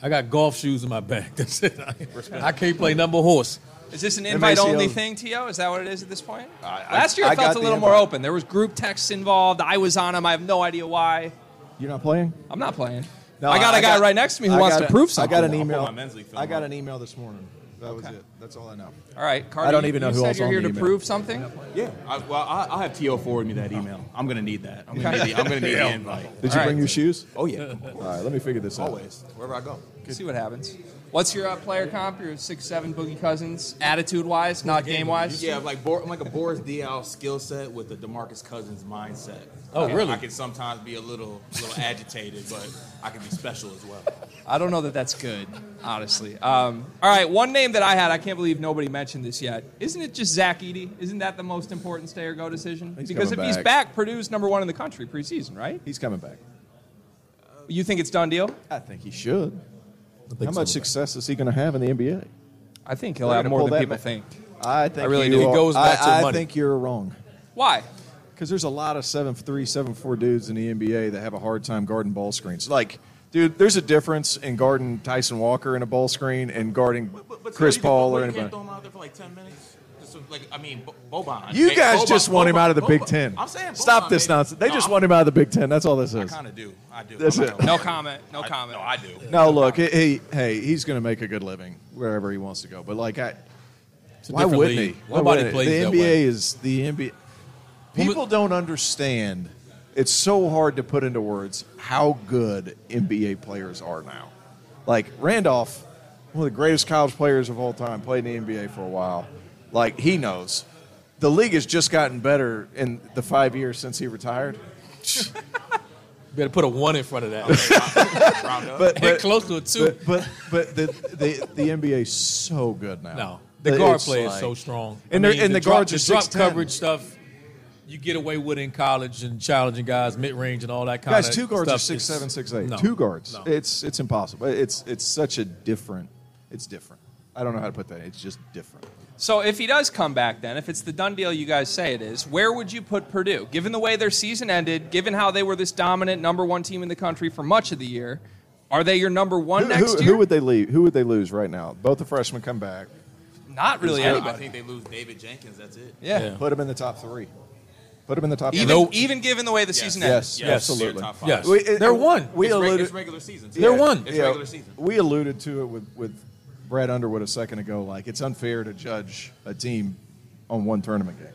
I got golf shoes in my bag. *laughs* That's it. I, I can't play number horse. Is this an MACL. invite only thing, T.O.? Is that what it is at this point? I- Last year it I felt a the little more open. There was group texts involved. I was on them. I have no idea why. You're not playing? I'm not playing. No, I got a guy right next to me who I wants got to a- prove something. I got an email. my men's league film I got an email this morning. That was Okay. it. That's all I know. All right, Carter. I don't even know who said else you're on here the to email. prove something. Yeah. I, well, I, I'll have T.O. forward me that email. I'm going to need that. I'm going to need, the, I'm gonna need the invite. Did All you right. bring your shoes? Oh, yeah. All right, let me figure this out. Always. Wherever I go. See what happens. What's your uh, player comp? Your six seven Boogie Cousins, attitude wise, not game wise. Yeah, like Bor- I'm like a Boris Diaw skill set with a Demarcus Cousins mindset. Oh, I- really? I can sometimes be a little, little agitated, but I can be special as well. I don't know that that's good, honestly. Um, all right, one name that I had, I can't believe nobody mentioned this yet. Isn't it just Zach Edey? Isn't that the most important stay or go decision? He's because if coming he's back. back, Purdue's number one in the country preseason, right? He's coming back. You think it's done deal? I think he should. Think How so. much success is he going to have in the NBA? I think he'll They're have gonna more pull than that people back. think. I think I really you do. It are- goes back to I, I money. think you're wrong. Why? Because there's a lot of seven three, seven four dudes in the NBA that have a hard time guarding ball screens. Like, dude, there's a difference in guarding Tyson Walker in a ball screen and guarding Chris Paul or you can't anybody. throw him out there for like 10 minutes? Just like, I mean, Bo- Boban. You Hey, guys Boban- just want him out of the Big Ten. I'm saying Stop this baby. nonsense. They No, just I'm- want him out of the Big Ten. That's all this is. I kind of do. I do. That's it. No comment. No I- comment. No, I do. No, look, he, he hey, he's going to make a good living wherever he wants to go. But like, I, Why wouldn't league. he? Why Nobody wouldn't he? plays the that NBA way. is the NBA. People don't understand. It's so hard to put into words how good NBA players are now. Like Randolph, one of the greatest college players of all time, played in the NBA for a while. Like he knows, the league has just gotten better in the five years since he retired. *laughs* Better put a one in front of that. *laughs* But, And close to a two. But but, but the, the the NBA is so good now. No, the guard It's play is so strong. And I they're- mean, and the drop, guards the are drop 6'10". coverage stuff. You get away with in college and challenging guys mid range and all that kind of thing. Guys, two guards stuff. are six is- seven, six eight. No. Two guards. No. It's it's impossible. It's it's such a different. It's different. I don't know how to put that. It's just different. So if he does come back, then if it's the done deal you guys say it is, where would you put Purdue? Given the way their season ended, given how they were this dominant number one team in the country for much of the year, are they your number one Who, next who, year? who would they leave? Who would they lose right now? Both the freshmen come back. Not really I, I think they lose David Jenkins. That's it. Yeah. Yeah. Put them in the top three. Put them in the top. Even, three. No- even given the way the Yes. season ended. Yes, Yes, absolutely. they're top five. Yes. We- it- They're one. We it's, reg- alluded. it's regular season. too. They're one. It's yeah, regular season. We alluded to it with with Brad Underwood a second ago. Like it's unfair to judge a team on one tournament game.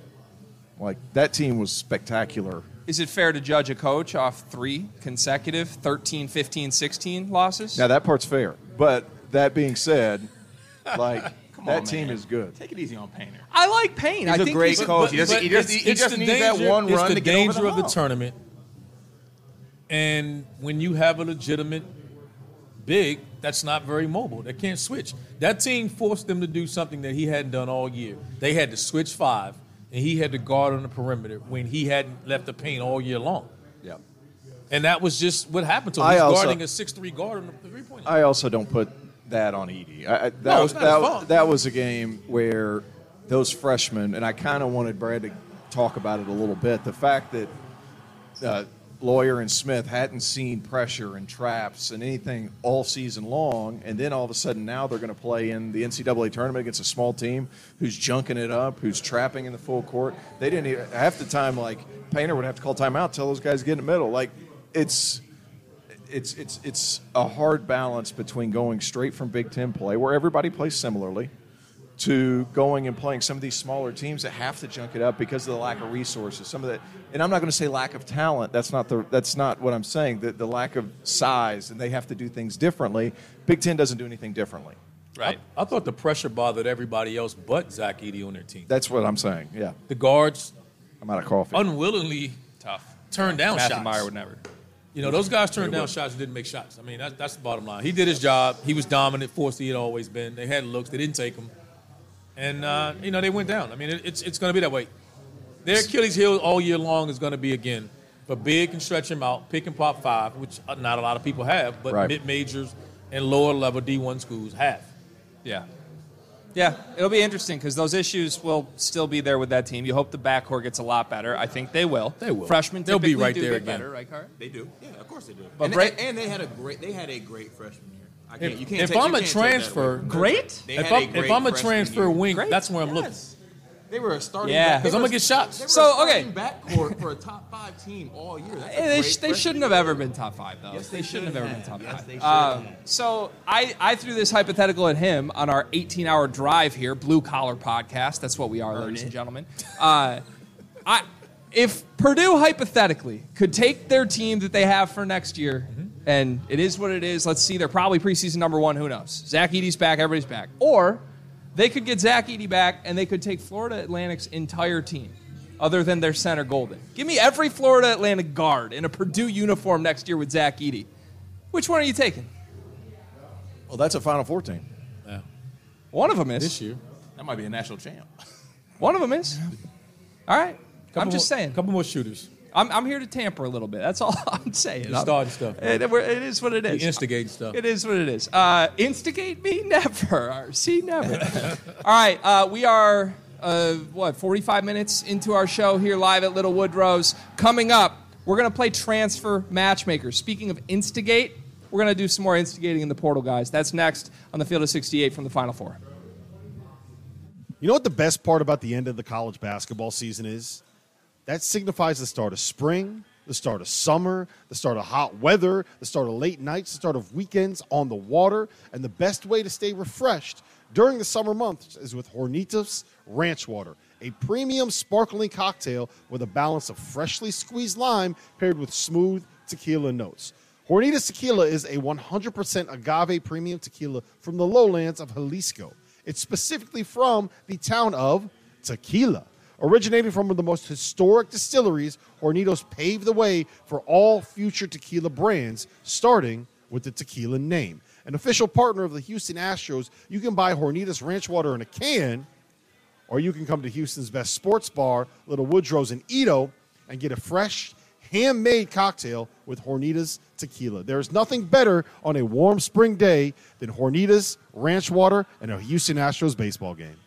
Like that team was spectacular. Is it fair to judge a coach off three consecutive 13, 15, 16 losses? Now that part's fair. But that being said, *laughs* like Come that on, team man. is good. Take it easy on Painter. I like Payne. I He's a think great he's coach. He doesn't- But he just- he just the needs that one run the to get over danger the of the tournament. And when you have a legitimate big, that's not very mobile. They can't switch. That team forced them to do something that he hadn't done all year. They had to switch five, and he had to guard on the perimeter when he hadn't left the paint all year long. Yeah. And that was just what happened to him. I He's also- guarding a six-three guard on the three-point line. I also don't put that on Edey. I, I, that, No, was, that, that was a game where those freshmen, and I kind of wanted Brad to talk about it a little bit. The fact that uh, Loyer and Smith hadn't seen pressure and traps and anything all season long, and then all of a sudden now they're going to play in the NCAA tournament against a small team who's junking it up, who's trapping in the full court. They didn't even, half the time like Painter would have to call timeout, tell those guys get in the middle. Like it's it's it's it's a hard balance between going straight from Big Ten play, where everybody plays similarly, to going and playing some of these smaller teams that have to junk it up because of the lack of resources. Some of the, and I'm not going to say lack of talent. That's not the that's not what I'm saying. The, the lack of size, and they have to do things differently. Big Ten doesn't do anything differently. right. I thought the pressure bothered everybody else but Zach Edey on their team. That's what I'm saying. Yeah, The guards I'm out of coffee. unwillingly Tough. turned down Matthew shots. Mayer would never. You know, those guys turned down shots and didn't make shots. I mean, that, that's the bottom line. He did his job. He was dominant, force he had always been. They had looks. They didn't take them. And, uh, you know, they went down. I mean, it, it's, it's going to be that way. Their Achilles heel all year long is going to be, again, for big and stretch him out, pick and pop five, which uh, not a lot of people have, but Right. mid-majors and lower-level D1 schools have. Yeah. Yeah, it'll be interesting because those issues will still be there with that team. You hope the backcourt gets a lot better. I think they will. They will. Freshmen They'll be right do there get again. better, right, Cart? They do. Yeah, of course they do. But and, Bra- they, and they had a great they had a great freshman year. I can't, If- you can't if take, I'm you a can't transfer- away from them. Great? If had a I'm, if I'm a transfer wing, Great. that's where I'm looking. They were a starting. Yeah. because I'm gonna get shots. So, a okay. backcourt for a top five team all year. That's they, sh- they shouldn't have ever been top five, though. Yes, they, they shouldn't have ever been top Yes, five. they Um, so I, I threw this hypothetical at him on our 18 hour drive here, Blue Collar Podcast. That's what we are, ladies and gentlemen. Uh, I, if Purdue hypothetically could take their team that they have for next year, and it is what it is, let's see, they're probably preseason number one, who knows? Zach Edey's back, everybody's back. Or they could get Zach Edey back and they could take Florida Atlantic's entire team, other than their center Goldin. Give me every Florida Atlantic guard in a Purdue uniform next year with Zach Edey. Which one are you taking? well, that's a Final Four team. Yeah. One of them is. This year. That might be a national champ. One of them is. All right. I'm just more- saying. couple more shooters. I'm, I'm here to tamper a little bit. That's all *laughs* I'm saying. You're I'm- stuff. It, it is what it is. You instigate stuff. It is what it is. Uh, instigate me? *laughs* Never. See, never. All right. Uh, we are, uh, what, 45 minutes into our show here live at Little Woodrow's. Coming up, we're going to play Transfer Matchmaker. Speaking of instigate, we're going to do some more instigating in the portal, guys. That's next on the Field of 68 from the Final Four. You know what the best part about the end of the college basketball season is? That signifies the start of spring, the start of summer, the start of hot weather, the start of late nights, the start of weekends on the water, and the best way to stay refreshed during the summer months is with Hornitos Ranch Water, a premium sparkling cocktail with a balance of freshly squeezed lime paired with smooth tequila notes. Hornitos Tequila is a 100% agave premium tequila from the lowlands of Jalisco. It's specifically from the town of Tequila. Originating from one of the most historic distilleries, Hornitos paved the way for all future tequila brands, starting with the tequila name. An official partner of the Houston Astros, you can buy Hornitos Ranch Water in a can, or you can come to Houston's best sports bar, Little Woodrow's in EaDo, and get a fresh, handmade cocktail with Hornitos tequila. There is nothing better on a warm spring day than Hornitos Ranch Water and a Houston Astros baseball game.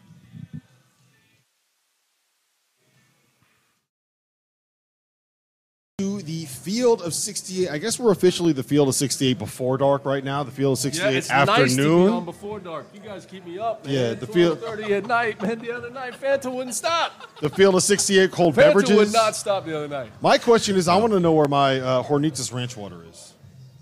Field of 68. I guess we're officially the field of 68 before dark right now. The field of 68 Yeah, it's afternoon. nice to be on before dark. You guys keep me up, man. Yeah, the field- 30 at night, man. The other night, Fanta wouldn't stop. the field of 68 cold Fanta beverages. would not stop the other night. My question is, I want to know where my uh, Hornitos Ranch Water is.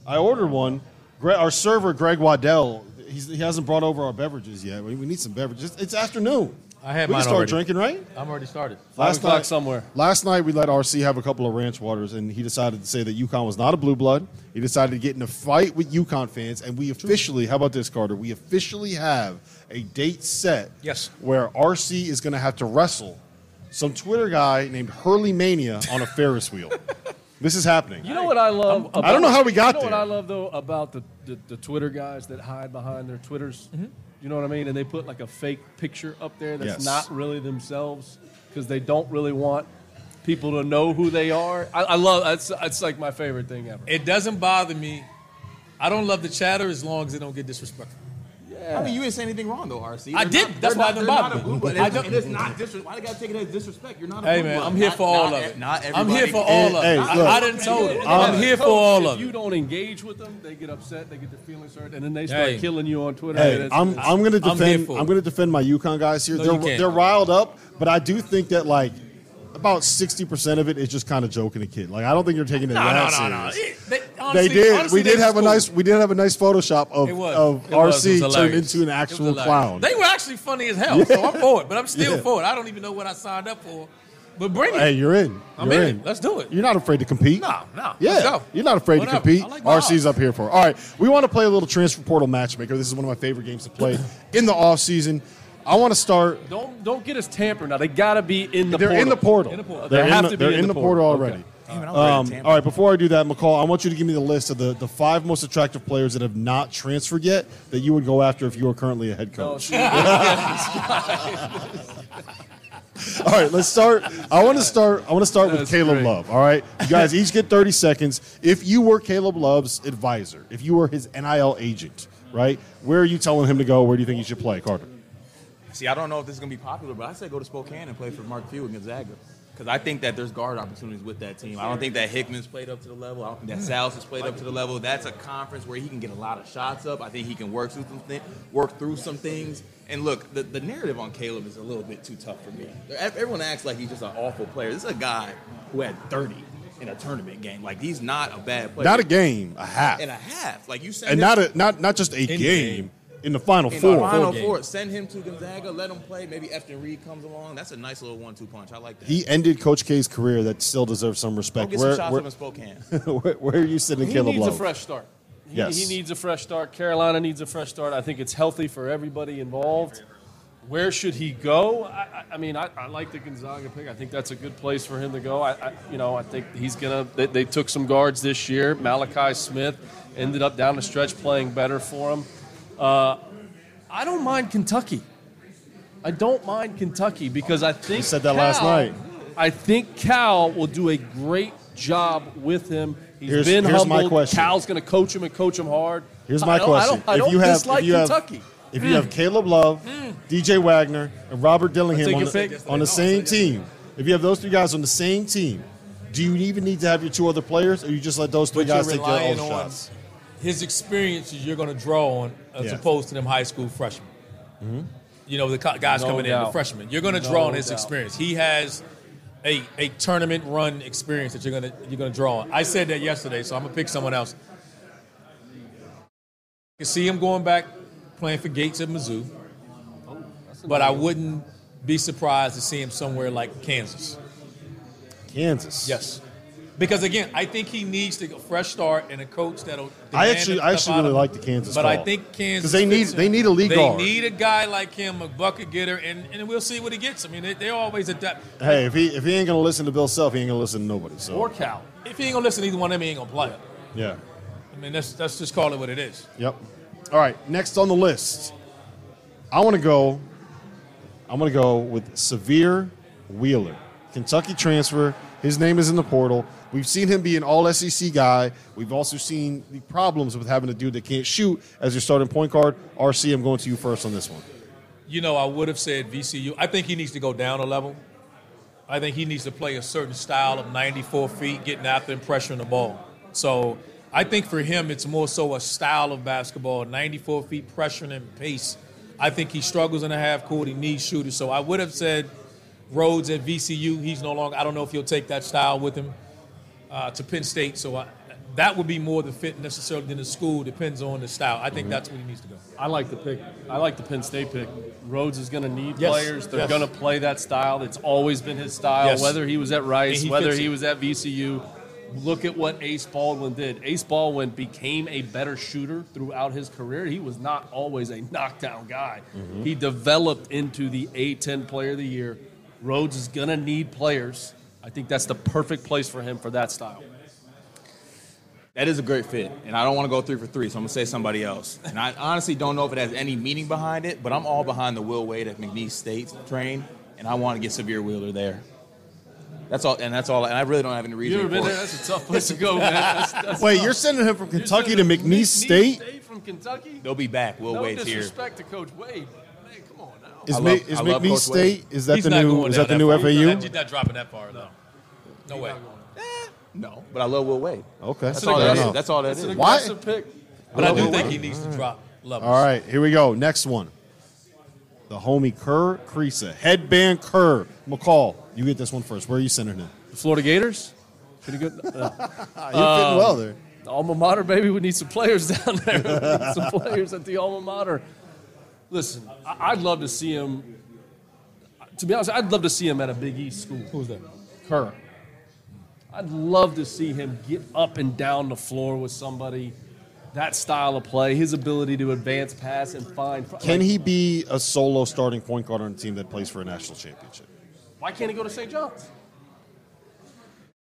I ordered one. Gre- our server, Greg Waddell, he's, he hasn't brought over our beverages yet. We need some beverages. It's afternoon. I had we mine can start already. drinking, right? I'm already started. Five o'clock somewhere. Last night we let RC have a couple of ranch waters, and he decided to say that UConn was not a blue blood. He decided to get in a fight with UConn fans, and we officially, how about this, Carter? We officially have a date set. Yes. Where RC is going to have to wrestle some Twitter guy named Hurley Mania on a Ferris wheel. *laughs* this is happening. You know what I love? About, I don't know how we got you know there. what I love though about the, the, the Twitter guys that hide behind their Twitters. Mm-hmm. You know what I mean? And they put like a fake picture up there that's Yes. not really themselves because they don't really want people to know who they are. I, I love that's that's like my favorite thing ever. It doesn't bother me. I don't love the chatter as long as it don't get disrespectful. I mean, you didn't say anything wrong though, RC. I They're did. not- That's they're why it not- doesn't they're bother not a me. blue blood. I And don't- it's not disrespect. Why they gotta take it as disrespect? You're not a Hey blue man, blood. I'm here Not- for all not of it. Not I'm here for all of Hey, it. look. I, I didn't told it. I'm here for all of it. If you don't engage with them, they get upset. They get their feelings hurt, and then they start Hey. killing you on Twitter. Hey, I'm, I'm going to I'm defend. I'm going to defend my UConn guys here. No, they're can't. they're riled up, but I do think that like about sixty percent of it is just kind of joking a kid. Like I don't think you're taking it No, that no, no, no. serious. It- They, They did. honestly, we did have a nice. We did have a nice Photoshop of of It was. It RC turned into an actual clown. They were actually funny as hell, so I'm for it. But I'm still Yeah. for it. I don't even know what I signed up for. But bring it. Hey, you're in. I'm You're in. Let's do it. You're not afraid to compete. No, no. Yeah, you're not afraid Whatever. to compete. Like RC's up here for. it. All right, we want to play a little transfer portal matchmaker. This is one of my favorite games to play *clears throat* in the off season. I want to start. Don't don't get us tampered now. They got to be in the They're portal. in the portal. In the portal. They're They in have the, to be they're in, in the portal already. Okay. Damn it, I'm ready Um, all right, before I do that, McCall, I want you to give me the list of the, the five most attractive players that have not transferred yet that you would go after if you were currently a head Oh, coach. *laughs* see, *laughs* All right, let's start. I want to start. I want to start with Caleb great. Love. All right, you guys each get 30 seconds. If you were Caleb Love's advisor, if you were his NIL agent, right, where are you telling him to go? Where do you think he should play, Carter? See, I don't know if this is going to be popular, but I say go to Spokane and play for Mark Few and Gonzaga. Because I think that there's guard opportunities with that team. I don't think that Hickman's played up to the level. I don't think that Sal's has played up to the level. That's a conference where he can get a lot of shots up. I think he can work through some thi- work through some things. And look, the, the narrative on Caleb is a little bit too tough for me. Everyone acts like he's just an awful player. This is a guy who had 30 in a tournament game. Like he's not a bad player. Not a game, a half, and a half. Like you send and not a not not just a game in the final in four. the final game. four. Send him to Gonzaga. Let him play. Maybe Efton Reid comes along. That's a nice little one-two punch. I like that. He ended Coach K's career that still deserves some Go respect. get Where, some shots where, up in Spokane. *laughs* where, where are you sitting, he Caleb needs Love? a fresh start. He, Yes. he needs a fresh start. Carolina needs a fresh start. I think it's healthy for everybody involved. Where should he go? I, I, I mean, I, I like the Gonzaga pick. I think that's a good place for him to go. I, I you know, I think he's gonna. They, they took some guards this year. Malachi Smith ended up down the stretch playing better for him. Uh, I don't mind Kentucky. I don't mind Kentucky because I think said that last Cal- night. I think Cal will do a great job with him. He's Here's- been here's my humbled. question. Cal's going to coach him and coach him hard. Here's I my don't- question: I don't, I If don't you have, dislike if you have, Kentucky. if you have Caleb Love, DJ Wagner, and Robert Dillingham on the, on the same team, if you have those three guys on the same team, do you even need to have your two other players, or you just let those three But guys take their relying own on shots? His experiences you're going to draw on as Yeah. opposed to them high school freshmen. Mm-hmm. You know, the co- guys No coming in, the freshmen. You're going to No draw on his doubt. experience. He has a, a tournament run experience that you're going to you're going to draw on. I said that yesterday, so I'm going to pick someone else. You can see him going back playing for Gates at Mizzou. but I wouldn't be surprised to see him somewhere like Kansas. Kansas. Yes. Because again, I think he needs to get a fresh start and a coach that'll. I actually- I actually really him. like the Kansas But I call. think Kansas 'Cause they need- they need a lead They guard. need a guy like him, a bucket getter, and, and we'll see what he gets. I mean, they, they're always adapt. Hey, if he if he ain't gonna listen to Bill Self, he ain't gonna listen to nobody. So Or Cal. If he ain't gonna listen to either one of them, he ain't gonna play it. yeah. I mean, that's that's just call it what it is. Yep. All right. Next on the list, I want to go. I'm going to go with Sahvir Wheeler, Kentucky transfer. His name is in the portal. We've seen him be an All SEC guy. We've also seen the problems with having a dude that can't shoot as your starting point guard. RC, I'm going to you first on this one. You know, I would have said VCU. I think he needs to go down a level. I think he needs to play a certain style of 94 feet, getting after and pressuring the ball. So I think for him, it's more so a style of basketball, 94 feet pressuring and pace. I think he struggles in the half court. He needs shooters. So I would have said Rhoades at VCU. He's no longer. I don't know if he'll take that style with him uh, to Penn State. So I, that would be more the fit necessarily than the school. Depends on the style. I think that's where he needs to go. I like the pick. I like the Penn State pick. Rhoades is going to need Yes. players. They're Yes. going to play that style. It's always been his style. Yes. Whether he was at Rice, he whether he it. was at VCU. Look at what Ace Baldwin did. Ace Baldwin became a better shooter throughout his career. He was not always a knockdown guy. He developed into the A10 player of the year. Rhoades is going to need players. I think that's the perfect place for him for that style. That is a great fit, and I don't want to go three for three, so I'm gonna say somebody else. And I honestly don't know if it has any meaning behind it, but I'm all behind the Will Wade at McNeese State train, and I want to get Sahvir Wheeler there. That's all, and that's all. And I really don't have any reason. You ever been for there? it. That's a tough place to go, man. *laughs* That's, that's Wait, tough. you're sending him from Kentucky to sending McNeese State? State? from Kentucky? They'll be back. Will No Wade's here. disrespect to Coach Wade. Man, come on now. Is, I Ma- love- is I love McNeese Coach State? Is that He's the new? Is that the new far. He's FAU? not, he's not dropping that far, no. No way. No, but I love Will Wade. Okay, That's Fair all that enough. is. That's all that It's is. an Why? pick. But I do Will think Wade. he needs to drop levels. All right, here we go. Next one. The homie Kerr Kriisa. Headband Kerr. McCall, you get this one first. Where are you sending him? The Florida Gators? Pretty good. *laughs* Uh, You're fitting well there. the alma mater, baby. We need some players *laughs* down there. We need some players at the alma mater. Listen, I- I'd love to see him. To be honest, I'd love to see him at a Big East school. Who's that? Kerr. I'd love to see him get up and down the floor with somebody. That style of play, his ability to advance, pass, and find. Can like, he be a solo starting point guard on a team that plays for a national championship? Why can't he go to St. John's?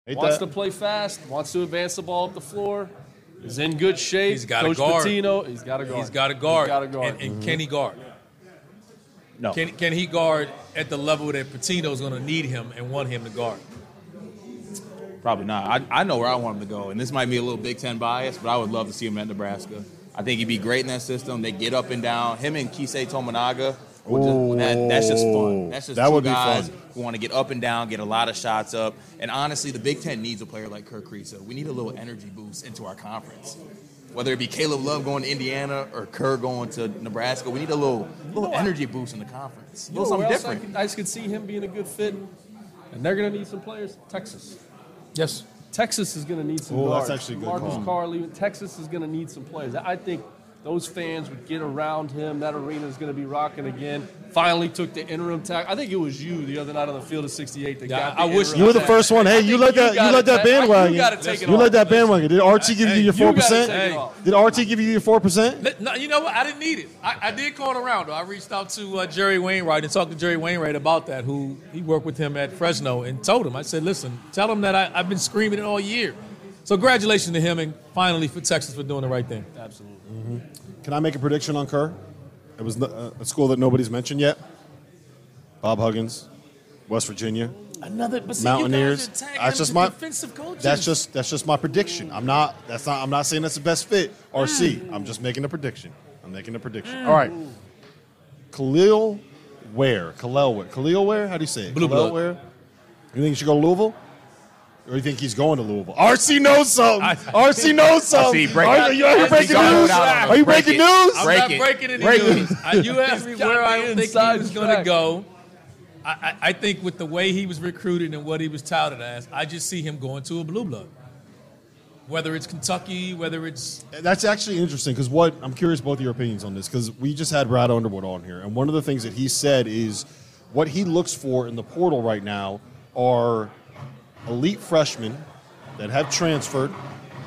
Ain't wants that- to play fast, wants to advance the ball up the floor, is in good shape. He's got a Coach guard. Pitino, he's got a guard. He's got a guard. He's got a guard. And, and can he mm-hmm. guard? No. Can, can he guard at the level that Pitino's going to need him and want him to guard? Probably not. I, I know where I want him to go, and this might be a little Big Ten bias, but I would love to see him at Nebraska. I think he'd be great in that system. They get up and down. Him and Kisei Tominaga, would just, that, that's just fun. That's just That two would be guys fun. who want to get up and down, get a lot of shots up. And honestly, the Big Ten needs a player like Kerr Kriisa. We need a little energy boost into our conference. Whether it be Caleb Love going to Indiana or Kerr going to Nebraska, we need a little little energy boost in the conference. A You know little something else I, different. could, I just could see him being a good fit, and they're going to need some players. Texas. Yes. Texas is going to need some Oh, that's actually a good Marcus call. Carr leaving. Texas is going to need some players. I think those fans would get around him. That arena is going to be rocking again. Finally took the interim tag. I think it was you the other night on the field of 68 that Yeah, got the I wish- You were the tag. first one. Hey, you let that. You let that bandwagon. You got to take it You let that bandwagon. Did RT give you your four gotta percent? take it Hey. off. Did RT give you your four percent? No, you know what? I didn't need it. I, I did call around though. I reached out to uh, Jerry Wainwright and talked to Jerry Wainwright about that. Who he worked with him at Fresno and told him. I said, "Listen, tell him that I, I've been screaming it all year." So congratulations to him and finally for Texas for doing the right thing. Absolutely. Mm-hmm. Can I make a prediction on Kerr? It was uh, a school that nobody's mentioned yet. Bob Huggins, West Virginia. Another, but see, Mountaineers. You guys That's just my. defensive coaches. That's just that's just my prediction. I'm not. That's not. I'm not saying that's the best fit or C. Mm. I'm just making a prediction. I'm making a prediction. Mm. All right. Kel'el Ware. Kel'el Ware. Kel'el Ware. How do you say it? Blue Kel'el blood. Ware. You think he should go to Louisville? Or you think he's going to Louisville? RC knows something. RC knows something. RC, break- are, you, are you breaking news? out on him. Are you Break breaking it. news? I'm Break not it. breaking any Break news. Uh, you asked me where I the think he was going to go. I, I, I think with the way he was recruited and what he was touted as, I just see him going to a blue blood. Whether it's Kentucky, whether it's That's actually interesting because what I'm curious both your opinions on this because we just had Brad Underwood on here, and one of the things that he said is what he looks for in the portal right now are elite freshmen that have transferred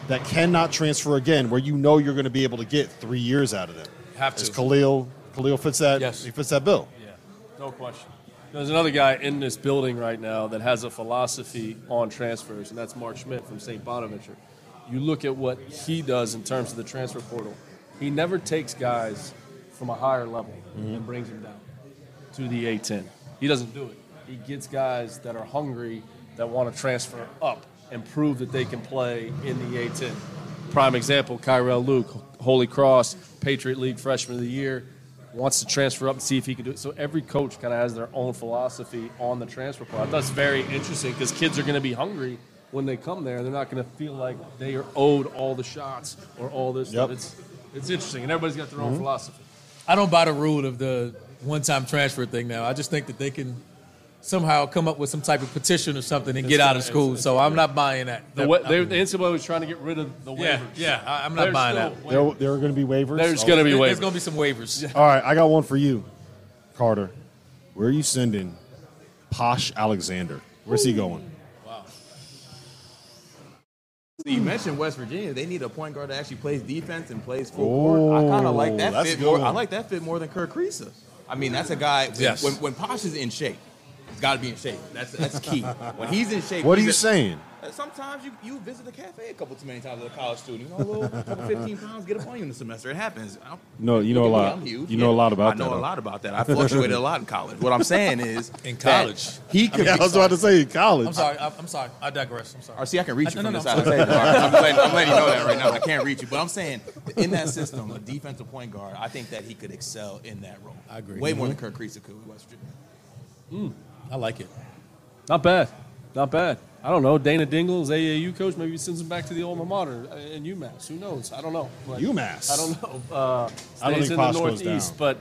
that cannot transfer again, where you know you're going to be able to get three years out of them. Have to. Is Kel'el Kel'el fits that? Yes. He fits that bill. Yeah, no question. There's another guy in this building right now that has a philosophy on transfers, and that's Mark Schmidt from St. Bonaventure. You look at what he does in terms of the transfer portal. He never takes guys from a higher level mm-hmm. and brings them down to the A10. He doesn't do it. He gets guys that are hungry that want to transfer up and prove that they can play in the A10. Prime example, Kyrell Luke, Holy Cross, Patriot League Freshman of the Year, wants to transfer up and see if he can do it. So every coach kind of has their own philosophy on the transfer portal. That's very interesting because kids are going to be hungry when they come there. They're not going to feel like they are owed all the shots or all this stuff. Yep. It's, it's interesting, and everybody's got their own mm-hmm. philosophy. I don't buy the rule of the one-time transfer thing now. I just think that they can somehow come up with some type of petition or something and get out of school. So I'm not buying that. The, wa- they- the NCAA was trying to get rid of the waivers. yeah, yeah, I- I'm not There's buying that. There, there are going to be waivers. There's Oh. going to be There- waivers. There's going to be some waivers. All right, I got one for you, Carter. Where are you sending Posh Alexander? Where's he going? So you mentioned West Virginia. They need a point guard that actually plays defense and plays full court. I kind Oh, of like that fit more. one. I like that fit more than Kerr Kriisa. I mean, that's a guy. When, Yes. when, when Posh is in shape, he's got to be in shape. That's that's key. *laughs* when he's in shape, What are you a- saying? Uh, Sometimes you, you visit the cafe a couple too many times as a college student. You know, a little couple 15 pounds get up on you in the semester. It happens. I don't- No, you know a at me, lot. I'm. You know a lot about I know that, a lot about that. I fluctuated a lot in college. What I'm saying is, *laughs* In that college. he could. *laughs* Yeah, I be, was about to say in college. I'm sorry. I- I'm sorry. I digress. I'm sorry. Or see, I can reach uh, you No, from no, this no, side of the table. I'm letting, I'm letting you know that right now. I can't reach you, but I'm saying in that system, a defensive point guard, I think that he could excel in that role. I agree. Way mm-hmm. more than Kerr Kriisa could with West Virginia. Hmm. I like it. Not bad. Not bad. I don't know. Dana Dingle's AAU coach. Maybe he sends him back to the alma mater uh, in UMass. Who knows? I don't know. But UMass. I don't know. Uh, I don't think in Posh the goes Northeast, down. but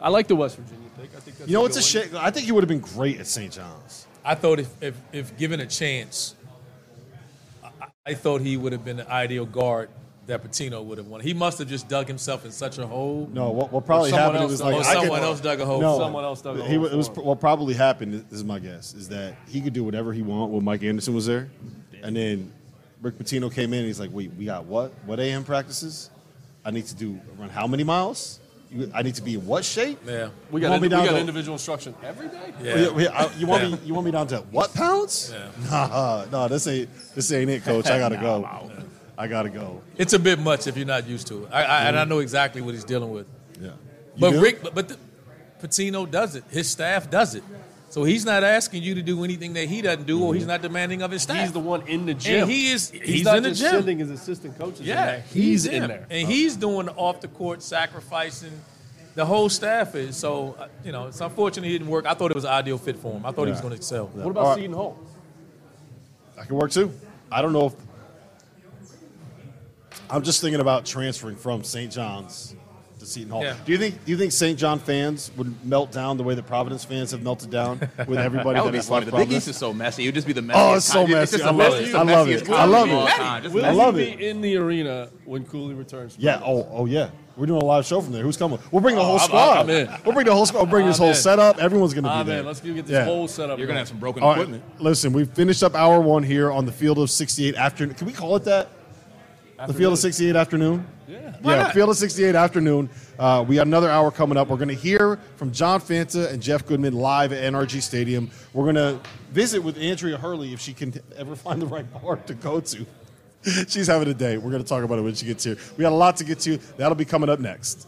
I like the West Virginia pick. I think that's You know, a it's a good shame. I think he would have been great at St. John's. I thought if, if, if given a chance, I, I thought he would have been the ideal guard that Pitino would have won. He must have just dug himself in such a hole. No, what, what probably happened else was like or someone could- else dug a hole No, Someone else dug a he, hole was- it was what probably happened. This is my guess is that he could do whatever he want when Mike Anderson was there, and then Rick Pitino came in. and He's like, "Wait, we got what? What AM practices? I need to do run how many miles? I need to be in what shape? Yeah. We got, want me indi- we got to- individual instruction every day. Yeah. Oh, yeah, yeah, I- you want Yeah. me? You want me down to what pounds? *laughs* Nah, no, this ain't this ain't it, Coach. I gotta *laughs* go. I gotta go. It's a bit much if you're not used to it. I, I, And I know exactly what he's dealing with. Yeah, You But do? Rick, but, but the, Pitino does it. His staff does it. So he's not asking you to do anything that he doesn't do, or he's not demanding of his staff. He's the one in the gym. And he is. He's, not in the just gym. sending his assistant coaches. in Yeah, there. he's, in there. and he's doing the off the court sacrificing. The whole staff is so. uh, You know, it's unfortunate he didn't work. I thought it was an ideal fit for him. I thought he was going to excel. What about All right. Seton Hall? That can work too. I don't know if I'm just thinking about transferring from St. John's to Seton Hall. Yeah. Do you think do you think St. John fans would melt down the way that Providence fans have melted down with everybody *laughs* That would that be has funny. left The Big East is so messy. It would just be the messiest. Oh, it's so time. messy. just I love messiest- it. I love it. time I love it. time. Just Will I love it. be in the arena when Cooley returns? Yeah. Oh, oh yeah. We're doing a live show from there. Who's coming? We'll bring the whole I'm- squad. I'm in. We'll bring the whole squad. We'll bring this whole in. setup. Everyone's going to be Ah, there. man, let's get this Yeah. whole setup. You're gonna have some broken All right, equipment. listen, we've finished up hour one here on the field of 68 afternoon. Can we call it that? The field of 68 afternoon? Yeah. Yeah, field of 68 afternoon. Uh, we got another hour coming up. We're going to hear from John Fanta and Jeff Goodman live at NRG Stadium. We're going to visit with Andrea Hurley if she can ever find the right park to go to. *laughs* She's having a day. We're going to talk about it when she gets here. We got a lot to get to. That'll be coming up next.